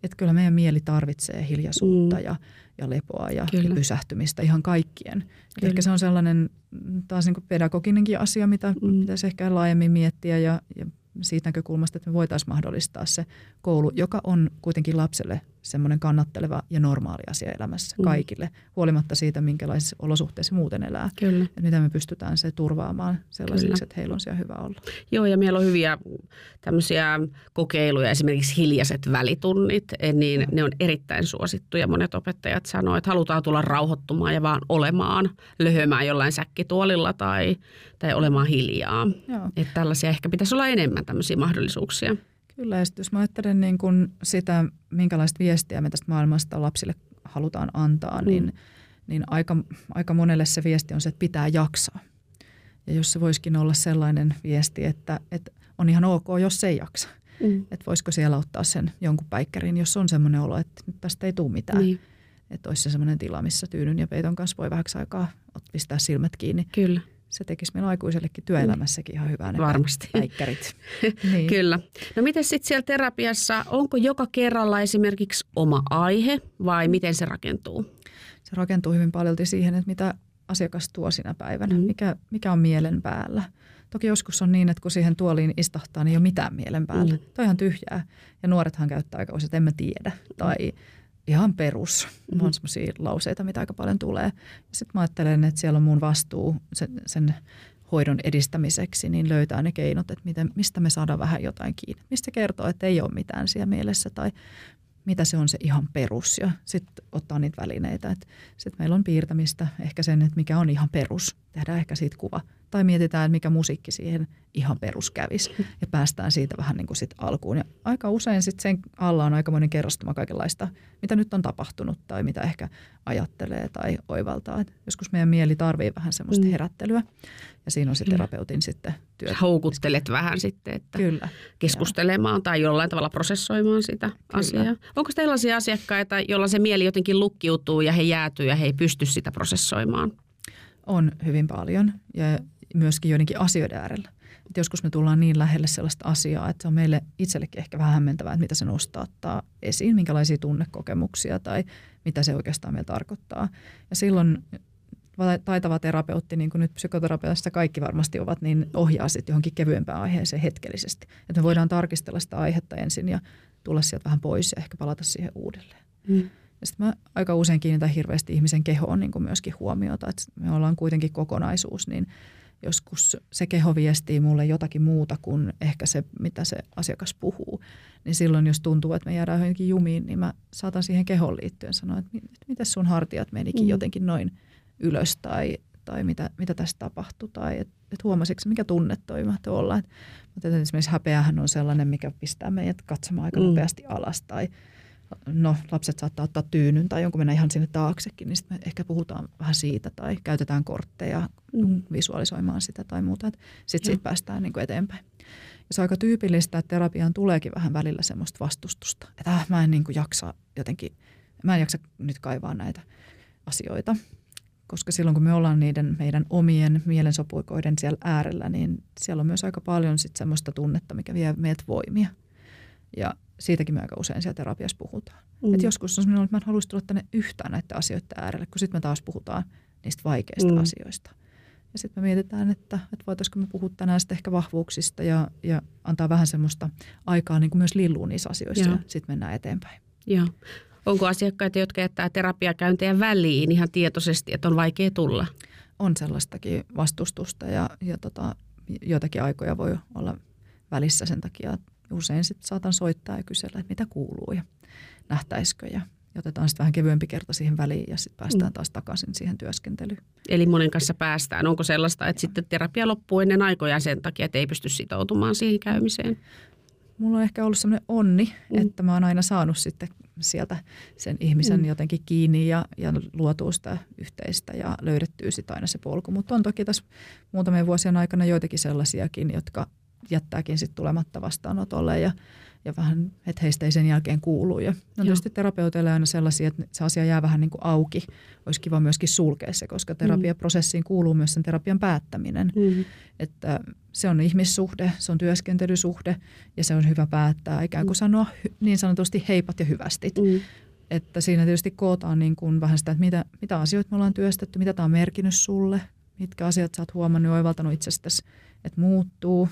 Että kyllä meidän mieli tarvitsee hiljaisuutta mm. ja, ja lepoa ja, ja pysähtymistä ihan kaikkien. Kyllä. Ehkä se on sellainen taas niin pedagoginenkin asia, mitä mm. pitäisi ehkä laajemmin miettiä ja, ja siitä näkökulmasta, että me voitaisiin mahdollistaa se koulu, joka on kuitenkin lapselle semmoinen kannatteleva ja normaali asia elämässä mm. kaikille, huolimatta siitä, minkälaisissa olosuhteissa muuten elää. Kyllä. Että miten me pystytään se turvaamaan sellaisiksi, Kyllä. että heillä on siellä hyvä olla. Joo, ja meillä on hyviä tämmöisiä kokeiluja, esimerkiksi hiljaiset välitunnit, eh, niin ne on erittäin suosittuja. Monet opettajat sanoo, että halutaan tulla rauhoittumaan ja vaan olemaan, löhömään jollain säkkituolilla tai, tai olemaan hiljaa. Joo. Että tällaisia ehkä pitäisi olla enemmän tämmöisiä mahdollisuuksia. Kyllä, ja jos mä ajattelen niin kuin sitä, minkälaista viestiä me tästä maailmasta lapsille halutaan antaa, mm. niin, niin aika, aika monelle se viesti on se, että pitää jaksaa. Ja jos se voisikin olla sellainen viesti, että, että on ihan ok, jos se ei jaksa. Mm. Että voisiko siellä ottaa sen jonkun päikkärin, jos on semmoinen olo, että nyt tästä ei tule mitään. Niin. Että olisi se semmoinen tila, missä tyynyn ja peiton kanssa voi vähäksi aikaa pistää silmät kiinni. Kyllä se tekisi meillä aikuisellekin työelämässäkin ihan hyvää ne Varmasti. päikkärit. niin. Kyllä. No miten sitten siellä terapiassa, onko joka kerralla esimerkiksi oma aihe vai miten se rakentuu? Se rakentuu hyvin paljon siihen, että mitä asiakas tuo sinä päivänä, mm. mikä, mikä on mielen päällä. Toki joskus on niin, että kun siihen tuoliin istahtaa, niin ei ole mitään mielen päällä. Mm. Toi on ihan tyhjää. Ja nuorethan käyttää aika usein, että en mä tiedä. Tai ihan perus. Mm-hmm. on semmoisia lauseita, mitä aika paljon tulee. Sitten mä ajattelen, että siellä on mun vastuu sen, sen hoidon edistämiseksi, niin löytää ne keinot, että miten, mistä me saadaan vähän jotain kiinni. Mistä kertoo, että ei ole mitään siellä mielessä tai mitä se on se ihan perus ja sitten ottaa niitä välineitä. Sitten meillä on piirtämistä, ehkä sen, että mikä on ihan perus. Tehdään ehkä siitä kuva – tai mietitään, että mikä musiikki siihen ihan perus kävisi ja päästään siitä vähän niin kuin sit alkuun. Ja aika usein sit sen alla on aikamoinen kerrostuma kaikenlaista, mitä nyt on tapahtunut tai mitä ehkä ajattelee tai oivaltaa. Et joskus meidän mieli tarvii vähän semmoista mm. herättelyä ja siinä on se terapeutin sitten työ. Houkuttelet vähän sitten, että Kyllä. keskustelemaan ja. tai jollain tavalla prosessoimaan sitä Kyllä. asiaa. Onko sellaisia asiakkaita, joilla se mieli jotenkin lukkiutuu ja he jäätyy ja he ei pysty sitä prosessoimaan? On hyvin paljon ja myöskin joidenkin asioiden äärellä. Et joskus me tullaan niin lähelle sellaista asiaa, että se on meille itsellekin ehkä vähän hämmentävää, että mitä se nostattaa esiin, minkälaisia tunnekokemuksia tai mitä se oikeastaan meillä tarkoittaa. Ja silloin taitava terapeutti, niin kuin nyt psykoterapeutista kaikki varmasti ovat, niin ohjaa sitten johonkin kevyempään aiheeseen hetkellisesti. Että me voidaan tarkistella sitä aihetta ensin ja tulla sieltä vähän pois ja ehkä palata siihen uudelleen. Mm. Ja sitten mä aika usein kiinnitän hirveästi ihmisen kehoon niin kuin myöskin huomiota, että me ollaan kuitenkin kokonaisuus, niin joskus se keho viestii mulle jotakin muuta kuin ehkä se, mitä se asiakas puhuu. Niin silloin, jos tuntuu, että me jäädään johonkin jumiin, niin mä saatan siihen kehon liittyen sanoa, että miten sun hartiat menikin mm. jotenkin noin ylös tai, tai mitä, mitä tässä tapahtui tai että et huomasitko, mikä tunne toi mahtoi olla. Et, mutta esimerkiksi häpeähän on sellainen, mikä pistää meidät katsomaan aika mm. nopeasti alas tai – no lapset saattaa ottaa tyynyn tai jonkun mennä ihan sinne taaksekin, niin sitten me ehkä puhutaan vähän siitä tai käytetään kortteja mm. visualisoimaan sitä tai muuta. Sitten siitä päästään niin kuin eteenpäin. Ja se on aika tyypillistä, että terapiaan tuleekin vähän välillä semmoista vastustusta. Että äh, mä en niin kuin jaksa jotenkin, mä en jaksa nyt kaivaa näitä asioita. Koska silloin kun me ollaan niiden meidän omien mielensopuikoiden siellä äärellä, niin siellä on myös aika paljon sit semmoista tunnetta, mikä vie meiltä voimia. Ja siitäkin me aika usein siellä terapiassa puhutaan. Mm. Et joskus on sellainen, että mä en haluaisi tulla tänne yhtään näiden asioiden äärelle, kun sitten me taas puhutaan niistä vaikeista mm. asioista. Ja sitten me mietitään, että, että voitaisiinko me puhua tänään sitten ehkä vahvuuksista ja, ja antaa vähän semmoista aikaa niin kuin myös lilluun niissä asioissa ja, ja sitten mennään eteenpäin. Joo. Onko asiakkaita, jotka jättää terapiakäyntejä väliin ihan tietoisesti, että on vaikea tulla? On sellaistakin vastustusta ja, ja tota, joitakin aikoja voi olla välissä sen takia, usein sitten saatan soittaa ja kysellä, että mitä kuuluu ja nähtäisikö ja otetaan sitten vähän kevyempi kerta siihen väliin ja sitten päästään mm. taas takaisin siihen työskentelyyn. Eli monen kanssa päästään. Onko sellaista, että sitten terapia loppuu ennen aikoja sen takia, että ei pysty sitoutumaan siihen käymiseen? Mulla on ehkä ollut sellainen onni, mm. että mä oon aina saanut sitten sieltä sen ihmisen mm. jotenkin kiinni ja, ja luotuu sitä yhteistä ja löydettyy sitten aina se polku. Mutta on toki tässä muutamien vuosien aikana joitakin sellaisiakin, jotka jättääkin sitten tulematta vastaanotolle ja, ja vähän, että heistä ei sen jälkeen kuulu. Ja no tietysti terapeuteille aina sellaisia, että se asia jää vähän niin kuin auki. Olisi kiva myöskin sulkea se, koska mm. terapiaprosessiin kuuluu myös sen terapian päättäminen. Mm. Että se on ihmissuhde, se on työskentelysuhde ja se on hyvä päättää, ikään kuin mm. sanoa niin sanotusti heipat ja hyvästit. Mm. Että siinä tietysti kootaan niin kuin vähän sitä, että mitä, mitä asioita me ollaan työstetty, mitä tämä on merkinnyt sulle, mitkä asiat sä oot huomannut oivaltanut itsestäsi, että muuttuu,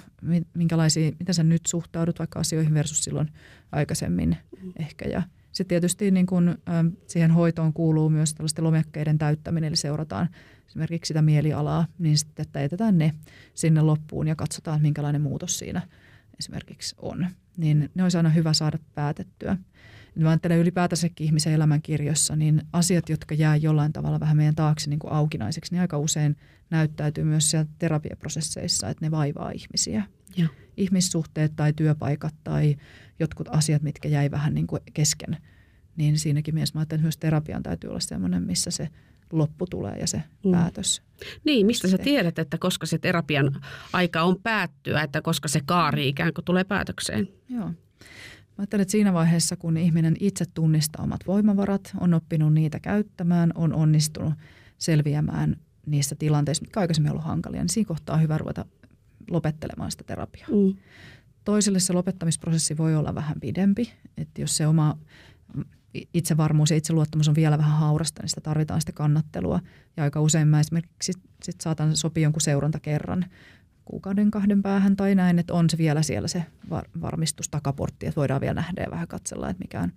minkälaisia, miten sä nyt suhtaudut vaikka asioihin versus silloin aikaisemmin mm. ehkä. Ja sitten tietysti niin kun, siihen hoitoon kuuluu myös tällaisten lomekkeiden täyttäminen, eli seurataan esimerkiksi sitä mielialaa, niin sitten täytetään ne sinne loppuun ja katsotaan, minkälainen muutos siinä esimerkiksi on. Niin ne olisi aina hyvä saada päätettyä. Mä ajattelen ylipäätänsäkin ihmisen elämänkirjossa, niin asiat, jotka jää jollain tavalla vähän meidän taakse niin kuin aukinaiseksi, niin aika usein näyttäytyy myös siellä terapiaprosesseissa, että ne vaivaa ihmisiä. Ja. Ihmissuhteet tai työpaikat tai jotkut asiat, mitkä jäi vähän niin kuin kesken, niin siinäkin mielessä mä ajattelen, että myös terapian täytyy olla sellainen, missä se loppu tulee ja se mm. päätös. Niin, mistä sä tiedät, että koska se terapian aika on päättyä, että koska se kaari ikään kuin tulee päätökseen? Joo. Mä ajattelen, että siinä vaiheessa, kun ihminen itse tunnistaa omat voimavarat, on oppinut niitä käyttämään, on onnistunut selviämään niistä tilanteista, mitkä aikaisemmin ollut hankalia, niin siinä kohtaa on hyvä ruveta lopettelemaan sitä terapiaa. Mm. Toiselle se lopettamisprosessi voi olla vähän pidempi, että jos se oma itsevarmuus ja itseluottamus on vielä vähän haurasta, niin sitä tarvitaan sitä kannattelua. Ja aika usein mä esimerkiksi sit saatan sopia jonkun seurantakerran kuukauden kahden päähän tai näin, että on se vielä siellä se var- varmistus takaportti, että voidaan vielä nähdä ja vähän katsella, että mikä on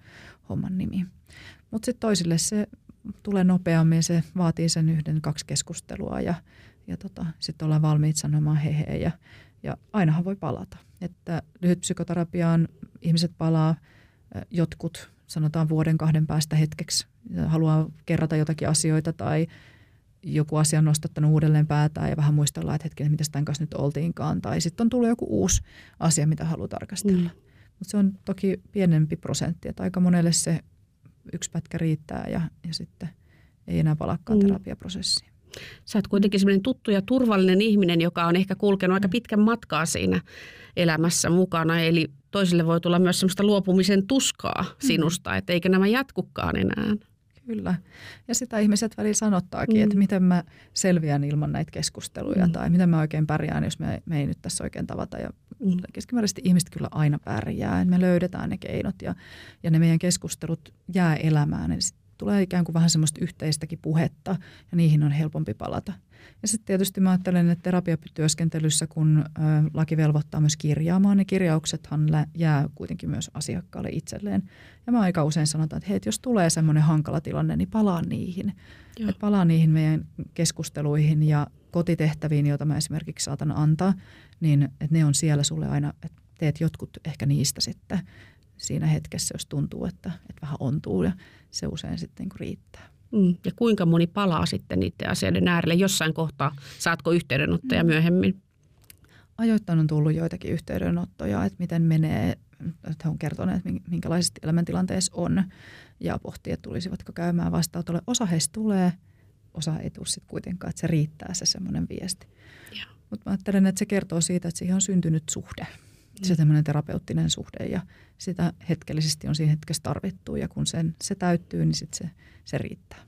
homman nimi. Mutta sitten toisille se tulee nopeammin, se vaatii sen yhden, kaksi keskustelua ja, ja tota, sitten ollaan valmiit sanomaan hehe ja, ja ainahan voi palata. Että lyhyt psykoterapiaan ihmiset palaa, jotkut sanotaan vuoden kahden päästä hetkeksi haluaa kerrata jotakin asioita tai joku asia on nostattanut uudelleen päätään ja vähän muistellaan, että hetkinen, mitä tämän kanssa nyt oltiinkaan. Tai sitten on tullut joku uusi asia, mitä haluaa tarkastella. Mm. Mutta se on toki pienempi prosentti, että aika monelle se yksi pätkä riittää ja, ja sitten ei enää palakkaan mm. terapiaprosessiin. Sä oot kuitenkin semmoinen tuttu ja turvallinen ihminen, joka on ehkä kulkenut aika pitkän matkaa siinä elämässä mukana. Eli toisille voi tulla myös semmoista luopumisen tuskaa mm. sinusta, että eikö nämä jatkukaan enää. Kyllä. Ja sitä ihmiset välillä sanottaakin, mm. että miten mä selviän ilman näitä keskusteluja mm. tai miten mä oikein pärjään, jos me, me ei nyt tässä oikein tavata. Ja mm. keskimääräisesti ihmiset kyllä aina pärjää. Me löydetään ne keinot ja, ja ne meidän keskustelut jää elämään. Eli tulee ikään kuin vähän semmoista yhteistäkin puhetta ja niihin on helpompi palata. Ja sitten tietysti mä ajattelen, että terapiatyöskentelyssä, kun laki velvoittaa myös kirjaamaan, niin kirjauksethan jää kuitenkin myös asiakkaalle itselleen. Ja mä aika usein sanotaan, että hei, että jos tulee semmoinen hankala tilanne, niin palaa niihin. Että palaa niihin meidän keskusteluihin ja kotitehtäviin, joita mä esimerkiksi saatan antaa, niin että ne on siellä sulle aina, että teet jotkut ehkä niistä sitten siinä hetkessä, jos tuntuu, että, että vähän ontuu ja se usein sitten niin riittää. Mm. Ja kuinka moni palaa sitten niiden asioiden äärelle jossain kohtaa? Saatko yhteydenottoja mm. myöhemmin? Ajoittain on tullut joitakin yhteydenottoja, että miten menee, että he on kertoneet, minkälaiset elämäntilanteessa on ja pohtii, että tulisivatko käymään vastaanotolle. Osa heistä tulee, osa ei tule sitten kuitenkaan, että se riittää se semmoinen viesti. Mutta mä ajattelen, että se kertoo siitä, että siihen on syntynyt suhde se tämmöinen terapeuttinen suhde ja sitä hetkellisesti on siinä hetkessä tarvittu ja kun sen, se täyttyy, niin sit se, se riittää.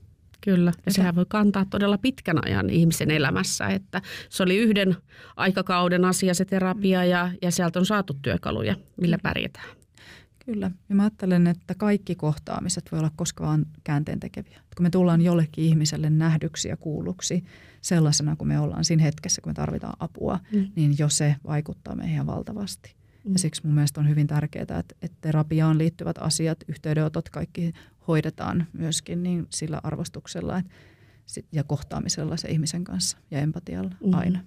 Kyllä, ja sehän voi kantaa todella pitkän ajan ihmisen elämässä, että se oli yhden aikakauden asia se terapia ja, ja sieltä on saatu työkaluja, millä pärjätään. Kyllä, ja mä ajattelen, että kaikki kohtaamiset voi olla koskaan käänteen tekeviä. Kun me tullaan jollekin ihmiselle nähdyksi ja kuulluksi sellaisena kuin me ollaan siinä hetkessä, kun me tarvitaan apua, mm. niin jo se vaikuttaa meihin valtavasti. Mm. Ja siksi mun mielestä on hyvin tärkeää, että, että terapiaan liittyvät asiat, yhteydenotot, kaikki hoidetaan myöskin niin sillä arvostuksella että, ja kohtaamisella se ihmisen kanssa ja empatialla mm. aina.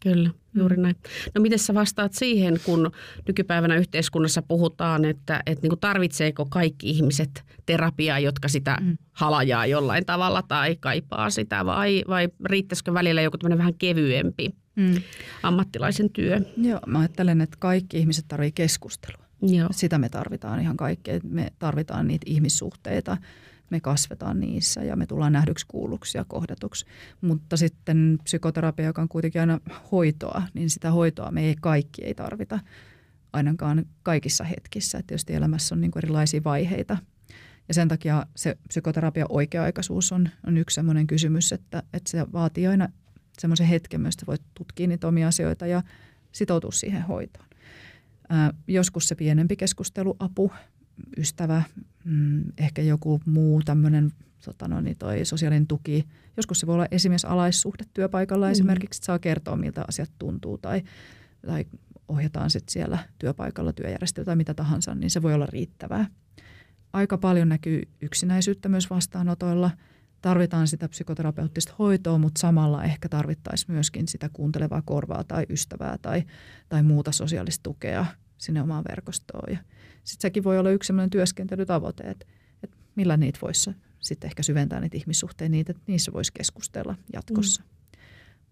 Kyllä, juuri mm. näin. No miten sä vastaat siihen, kun nykypäivänä yhteiskunnassa puhutaan, että, että niin kuin tarvitseeko kaikki ihmiset terapiaa, jotka sitä mm. halajaa jollain tavalla tai kaipaa sitä, vai, vai riittäisikö välillä joku tämmöinen vähän kevyempi mm. ammattilaisen työ. Joo, mä ajattelen, että kaikki ihmiset tarvitsevat keskustelua. Joo. Sitä me tarvitaan ihan kaikkea. Me tarvitaan niitä ihmissuhteita, me kasvetaan niissä ja me tullaan nähdyksi, kuulluksi ja kohdatuksi. Mutta sitten psykoterapia, joka on kuitenkin aina hoitoa, niin sitä hoitoa me ei kaikki ei tarvita ainakaan kaikissa hetkissä. Että tietysti elämässä on niin erilaisia vaiheita. Ja sen takia se psykoterapia oikea-aikaisuus on, on yksi sellainen kysymys, että, että se vaatii aina semmoisen hetken, myös voit tutkia niitä omia asioita ja sitoutua siihen hoitoon. Ää, joskus se pienempi keskusteluapu, ystävä, mm, ehkä joku muu tämmöinen tota no, niin toi sosiaalinen tuki. Joskus se voi olla esimerkiksi alaissuhde työpaikalla mm. esimerkiksi, että saa kertoa, miltä asiat tuntuu tai, tai ohjataan sitten siellä työpaikalla työjärjestelyä tai mitä tahansa, niin se voi olla riittävää. Aika paljon näkyy yksinäisyyttä myös vastaanotoilla. Tarvitaan sitä psykoterapeuttista hoitoa, mutta samalla ehkä tarvittaisiin myöskin sitä kuuntelevaa korvaa tai ystävää tai, tai muuta sosiaalista tukea sinne omaan verkostoon. Sitten sekin voi olla yksi sellainen työskentelytavoite, että, että millä niitä voisi sitten ehkä syventää niitä ihmissuhteita, niitä, että niissä voisi keskustella jatkossa. Mm.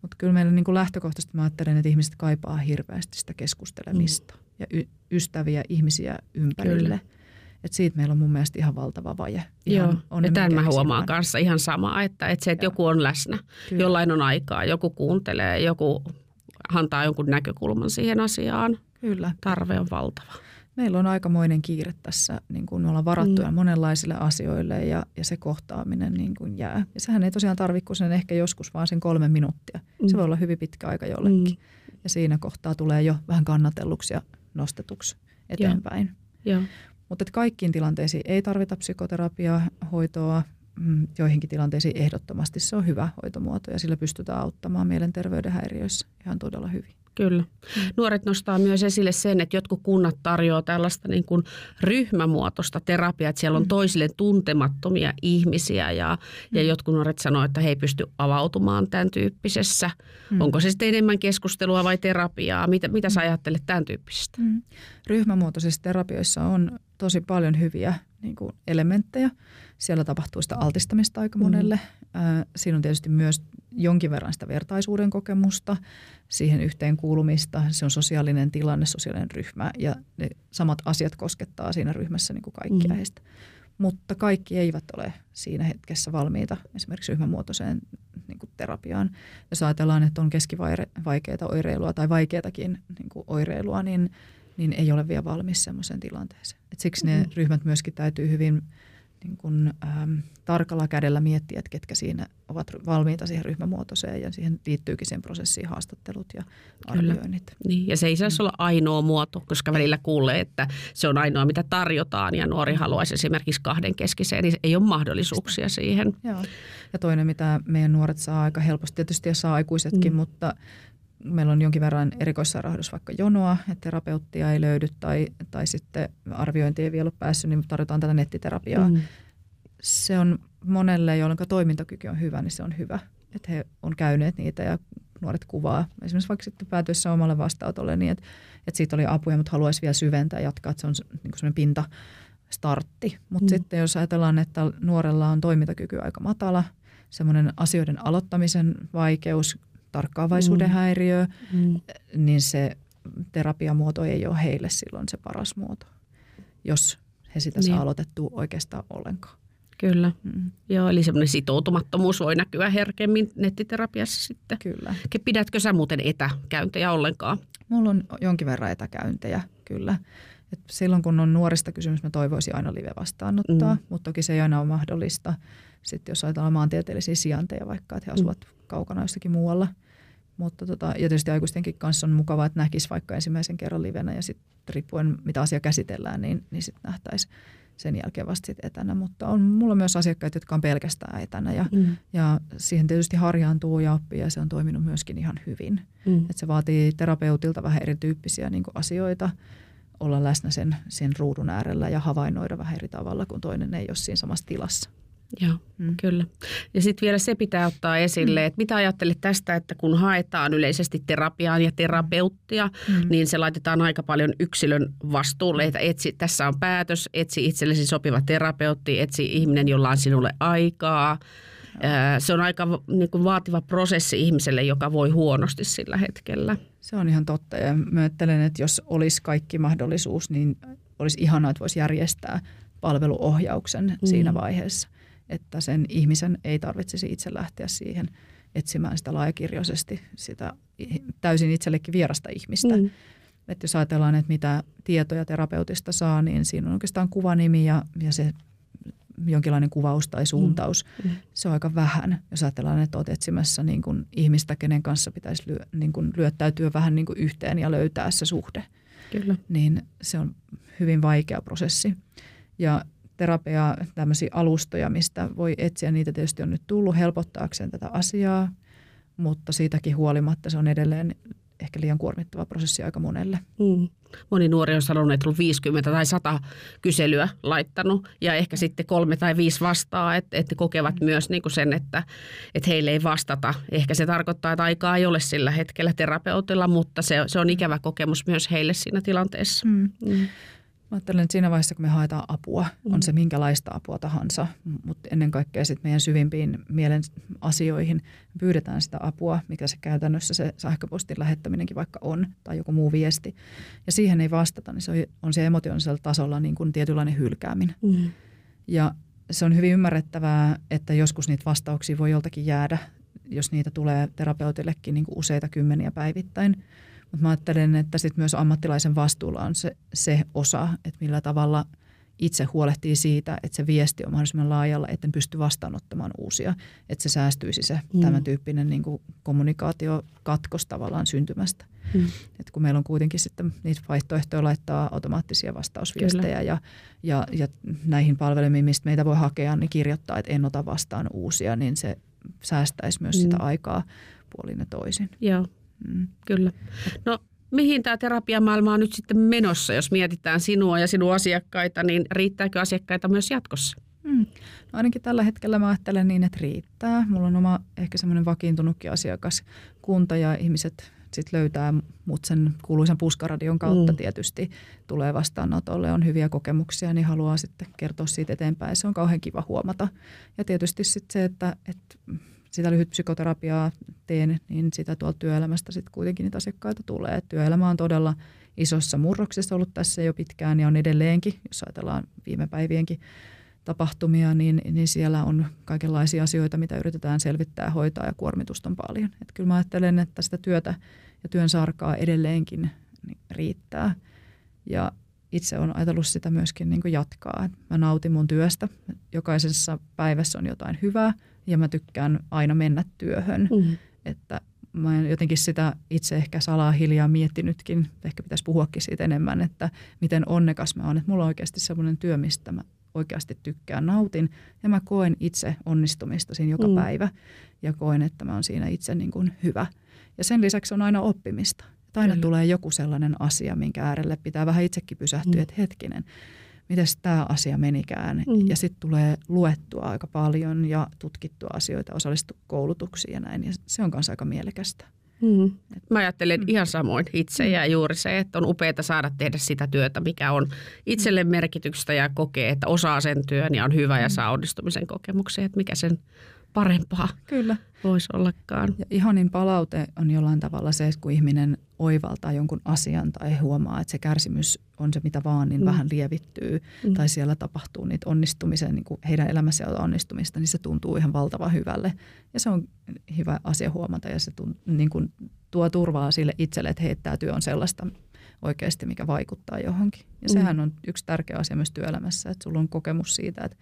Mutta kyllä meillä niin kuin lähtökohtaisesti mä ajattelen, että ihmiset kaipaa hirveästi sitä keskustelemista mm. ja y- ystäviä ihmisiä ympärille. Et siitä meillä on mun mielestä ihan valtava vaje. Ihan Joo, ja tämän mä huomaan kanssa ihan samaa, että, että se, että Joo. joku on läsnä, kyllä. jollain on aikaa, joku kuuntelee, joku antaa jonkun näkökulman siihen asiaan. Kyllä. Tarve on valtava meillä on aikamoinen kiire tässä, niin kuin me ollaan varattuja mm. monenlaisille asioille ja, ja se kohtaaminen niin kuin jää. Ja sehän ei tosiaan tarvitse sen ehkä joskus vaan sen kolme minuuttia. Mm. Se voi olla hyvin pitkä aika jollekin. Mm. Ja siinä kohtaa tulee jo vähän kannatelluksi ja nostetuksi eteenpäin. Mutta kaikkiin tilanteisiin ei tarvita psykoterapiaa, hoitoa. Mm, joihinkin tilanteisiin ehdottomasti se on hyvä hoitomuoto ja sillä pystytään auttamaan mielenterveyden häiriöissä ihan todella hyvin. Kyllä. Mm. Nuoret nostaa myös esille sen, että jotkut kunnat tarjoaa tällaista niin kuin ryhmämuotoista terapiaa, että siellä on mm. toisille tuntemattomia ihmisiä ja, mm. ja jotkut nuoret sanoo, että he ei pysty avautumaan tämän tyyppisessä. Mm. Onko se sitten enemmän keskustelua vai terapiaa? Mitä, mitä sä mm. ajattelet tämän tyyppisestä? Mm. Ryhmämuotoisissa terapioissa on tosi paljon hyviä niin kuin elementtejä. Siellä tapahtuu sitä altistamista aika monelle. Mm. Siinä on tietysti myös jonkin verran sitä vertaisuuden kokemusta, siihen yhteen kuulumista. Se on sosiaalinen tilanne, sosiaalinen ryhmä ja ne samat asiat koskettaa siinä ryhmässä niin kuin kaikkia mm. heistä. Mutta kaikki eivät ole siinä hetkessä valmiita esimerkiksi ryhmämuotoiseen niin kuin terapiaan. Jos ajatellaan, että on keskivaikeaa oireilua tai vaikeatakin niin kuin oireilua, niin, niin ei ole vielä valmis sellaiseen tilanteeseen. Et siksi ne mm. ryhmät myöskin täytyy hyvin niin kuin, ähm, tarkalla kädellä miettiä, että ketkä siinä ovat valmiita siihen ryhmämuotoiseen ja siihen liittyykin siihen prosessiin haastattelut ja Kyllä. arvioinnit. Niin, ja se ei saisi mm. olla ainoa muoto, koska välillä kuulee, että se on ainoa mitä tarjotaan ja nuori mm. haluaisi esimerkiksi kahden keskiseen, niin ei ole mahdollisuuksia siihen. Joo. Ja toinen, mitä meidän nuoret saa aika helposti, tietysti ja saa aikuisetkin, mm. mutta meillä on jonkin verran erikoissairaanhoidossa vaikka jonoa, että terapeuttia ei löydy tai, tai sitten arviointi ei vielä ole päässyt, niin tarjotaan tätä nettiterapiaa. Mm. Se on monelle, jolloin toimintakyky on hyvä, niin se on hyvä, että he on käyneet niitä ja nuoret kuvaa. Esimerkiksi vaikka sitten päätyessä omalle vastaanotolle niin, että, että siitä oli apuja, mutta haluaisi vielä syventää ja jatkaa, että se on niin kuin pinta startti. Mutta mm. sitten jos ajatellaan, että nuorella on toimintakyky aika matala, semmoinen asioiden aloittamisen vaikeus, tarkkaavaisuuden mm. häiriö, mm. niin se terapiamuoto ei ole heille silloin se paras muoto, jos he sitä saa niin. aloitettua oikeastaan ollenkaan. Kyllä. Mm. Joo, eli semmoinen sitoutumattomuus voi näkyä herkemmin nettiterapiassa sitten. Kyllä. Pidätkö sä muuten etäkäyntejä ollenkaan? Mulla on jonkin verran etäkäyntejä, kyllä. Et silloin kun on nuorista kysymys, mä toivoisin aina live vastaanottaa, mm. mutta toki se ei aina ole mahdollista. Sitten jos ajatellaan maantieteellisiä sijainteja vaikka, että he asuvat mm. kaukana jossakin muualla. Mutta tota, ja tietysti aikuistenkin kanssa on mukavaa, että näkisi vaikka ensimmäisen kerran livenä ja sitten riippuen mitä asia käsitellään, niin, niin sitten nähtäisiin sen jälkeen vasta sit etänä. Mutta on mulla myös asiakkaita, jotka on pelkästään etänä ja, mm. ja siihen tietysti harjaantuu ja oppii ja se on toiminut myöskin ihan hyvin. Mm. Et se vaatii terapeutilta vähän erityyppisiä niin asioita olla läsnä sen, sen ruudun äärellä ja havainnoida vähän eri tavalla, kun toinen ei ole siinä samassa tilassa. Joo, mm. kyllä. Ja sitten vielä se pitää ottaa esille, mm. että mitä ajattelet tästä, että kun haetaan yleisesti terapiaan ja terapeuttia, mm. niin se laitetaan aika paljon yksilön vastuulle, että etsi, tässä on päätös, etsi itsellesi sopiva terapeutti, etsi ihminen, jolla on sinulle aikaa. Se on aika niin kuin vaativa prosessi ihmiselle, joka voi huonosti sillä hetkellä. Se on ihan totta ja mä ajattelen, että jos olisi kaikki mahdollisuus, niin olisi ihanaa, että voisi järjestää palveluohjauksen mm. siinä vaiheessa – että sen ihmisen ei tarvitsisi itse lähteä siihen etsimään sitä laajakirjoisesti, sitä täysin itsellekin vierasta ihmistä. Mm. Että jos ajatellaan, että mitä tietoja terapeutista saa, niin siinä on oikeastaan kuvanimi ja, ja se jonkinlainen kuvaus tai suuntaus. Mm. Mm. Se on aika vähän, jos ajatellaan, että olet etsimässä niin kuin ihmistä, kenen kanssa pitäisi lyö, niin kuin lyöttäytyä vähän niin kuin yhteen ja löytää se suhde. Kyllä. Niin se on hyvin vaikea prosessi. Ja terapia, tämmöisiä alustoja, mistä voi etsiä, niitä tietysti on nyt tullut helpottaakseen tätä asiaa, mutta siitäkin huolimatta se on edelleen ehkä liian kuormittava prosessi aika monelle. Mm. Moni nuori on sanonut, että on 50 tai 100 kyselyä laittanut ja ehkä sitten kolme tai viisi vastaa, että, että kokevat mm. myös niin kuin sen, että, että heille ei vastata. Ehkä se tarkoittaa, että aikaa ei ole sillä hetkellä terapeutilla, mutta se, se on ikävä kokemus myös heille siinä tilanteessa. Mm. Mm. Mä ajattelen, että siinä vaiheessa, kun me haetaan apua, mm. on se minkälaista apua tahansa, mutta ennen kaikkea sitten meidän syvimpiin mielen asioihin pyydetään sitä apua, mikä se käytännössä se sähköpostin lähettäminenkin vaikka on, tai joku muu viesti. Ja siihen ei vastata, niin se on se emotionaalisella tasolla niin kuin tietynlainen hylkääminen. Mm. Ja se on hyvin ymmärrettävää, että joskus niitä vastauksia voi joltakin jäädä, jos niitä tulee terapeutillekin niin kuin useita kymmeniä päivittäin – mutta mä ajattelen, että sit myös ammattilaisen vastuulla on se, se osa, että millä tavalla itse huolehtii siitä, että se viesti on mahdollisimman laajalla, että en pysty vastaanottamaan uusia, että se säästyisi se mm. tämän tyyppinen niin kuin kommunikaatiokatkos tavallaan syntymästä. Mm. Et kun meillä on kuitenkin sitten niitä vaihtoehtoja laittaa automaattisia vastausviestejä ja, ja, ja näihin palvelimiin, mistä meitä voi hakea, niin kirjoittaa, että en ota vastaan uusia, niin se säästäisi myös mm. sitä aikaa puolin ja toisin. Joo. Mm, kyllä. No mihin tämä terapiamaailma on nyt sitten menossa, jos mietitään sinua ja sinun asiakkaita, niin riittääkö asiakkaita myös jatkossa? Mm. No ainakin tällä hetkellä mä ajattelen niin, että riittää. Mulla on oma ehkä semmoinen vakiintunutkin asiakaskunta ja ihmiset sit löytää mut sen kuuluisan puskaradion kautta mm. tietysti tulee vastaanotolle, on hyviä kokemuksia, niin haluaa sitten kertoa siitä eteenpäin. Se on kauhean kiva huomata. Ja tietysti sitten se, että, että sitä lyhyt psykoterapiaa teen, niin sitä tuolta työelämästä sitten kuitenkin niitä asiakkaita tulee. Työelämä on todella isossa murroksessa ollut tässä jo pitkään ja on edelleenkin, jos ajatellaan viime päivienkin tapahtumia, niin, niin siellä on kaikenlaisia asioita, mitä yritetään selvittää, hoitaa ja kuormitusta on paljon. Et kyllä mä ajattelen, että sitä työtä ja työn sarkaa edelleenkin niin riittää. Ja itse on ajatellut sitä myöskin niin kuin jatkaa. Mä nautin mun työstä. Jokaisessa päivässä on jotain hyvää – ja mä tykkään aina mennä työhön. Mm. Että mä en jotenkin sitä itse ehkä salaa hiljaa miettinytkin, ehkä pitäisi puhuakin siitä enemmän, että miten onnekas mä oon, että mulla on oikeasti sellainen työ, mistä mä oikeasti tykkään, nautin ja mä koen itse onnistumista siinä joka mm. päivä ja koen, että mä oon siinä itse niin kuin hyvä. Ja sen lisäksi on aina oppimista. Että aina Kyllä. tulee joku sellainen asia, minkä äärelle pitää vähän itsekin pysähtyä, mm. että hetkinen – miten tämä asia menikään. Mm. Ja sitten tulee luettua aika paljon ja tutkittua asioita, osallistua koulutuksiin ja näin. Ja se on myös aika mielekästä. Mm. Mä ajattelen mm. ihan samoin itse ja juuri se, että on upeaa saada tehdä sitä työtä, mikä on itselle merkitystä ja kokee, että osaa sen työn ja on hyvä ja mm. saa onnistumisen kokemuksia, että mikä sen parempaa Kyllä. voisi ollakaan. Ja ihanin palaute on jollain tavalla se, että kun ihminen oivaltaa jonkun asian tai huomaa, että se kärsimys on se mitä vaan, niin mm. vähän lievittyy. Mm. Tai siellä tapahtuu niitä onnistumisen, niin kuin heidän elämässä on onnistumista, niin se tuntuu ihan valtavan hyvälle. Ja se on hyvä asia huomata ja se tunt, niin kuin tuo turvaa sille itselle, että hei, tämä työ on sellaista oikeasti, mikä vaikuttaa johonkin. Ja mm. sehän on yksi tärkeä asia myös työelämässä, että sulla on kokemus siitä, että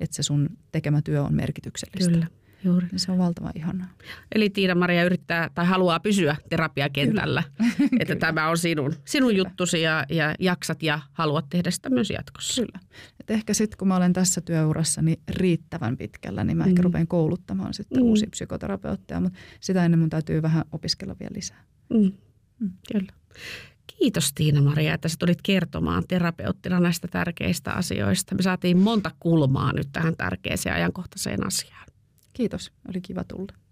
että se sun tekemä työ on merkityksellistä. Kyllä. Juuri. Se on valtavan ihanaa. Eli Tiina-Maria yrittää tai haluaa pysyä terapiakentällä, Kyllä. että tämä on sinun, sinun Kyllä. juttusi ja, ja jaksat ja haluat tehdä sitä myös jatkossa. Kyllä. Et ehkä sitten kun mä olen tässä työurassa niin riittävän pitkällä, niin mä mm. ehkä rupean kouluttamaan sitten mm. uusia psykoterapeutteja, mutta sitä ennen mun täytyy vähän opiskella vielä lisää. Mm. Mm. Kyllä. Kiitos Tiina-Maria, että sä tulit kertomaan terapeuttina näistä tärkeistä asioista. Me saatiin monta kulmaa nyt tähän tärkeäseen ajankohtaiseen asiaan. Kiitos, oli kiva tulla.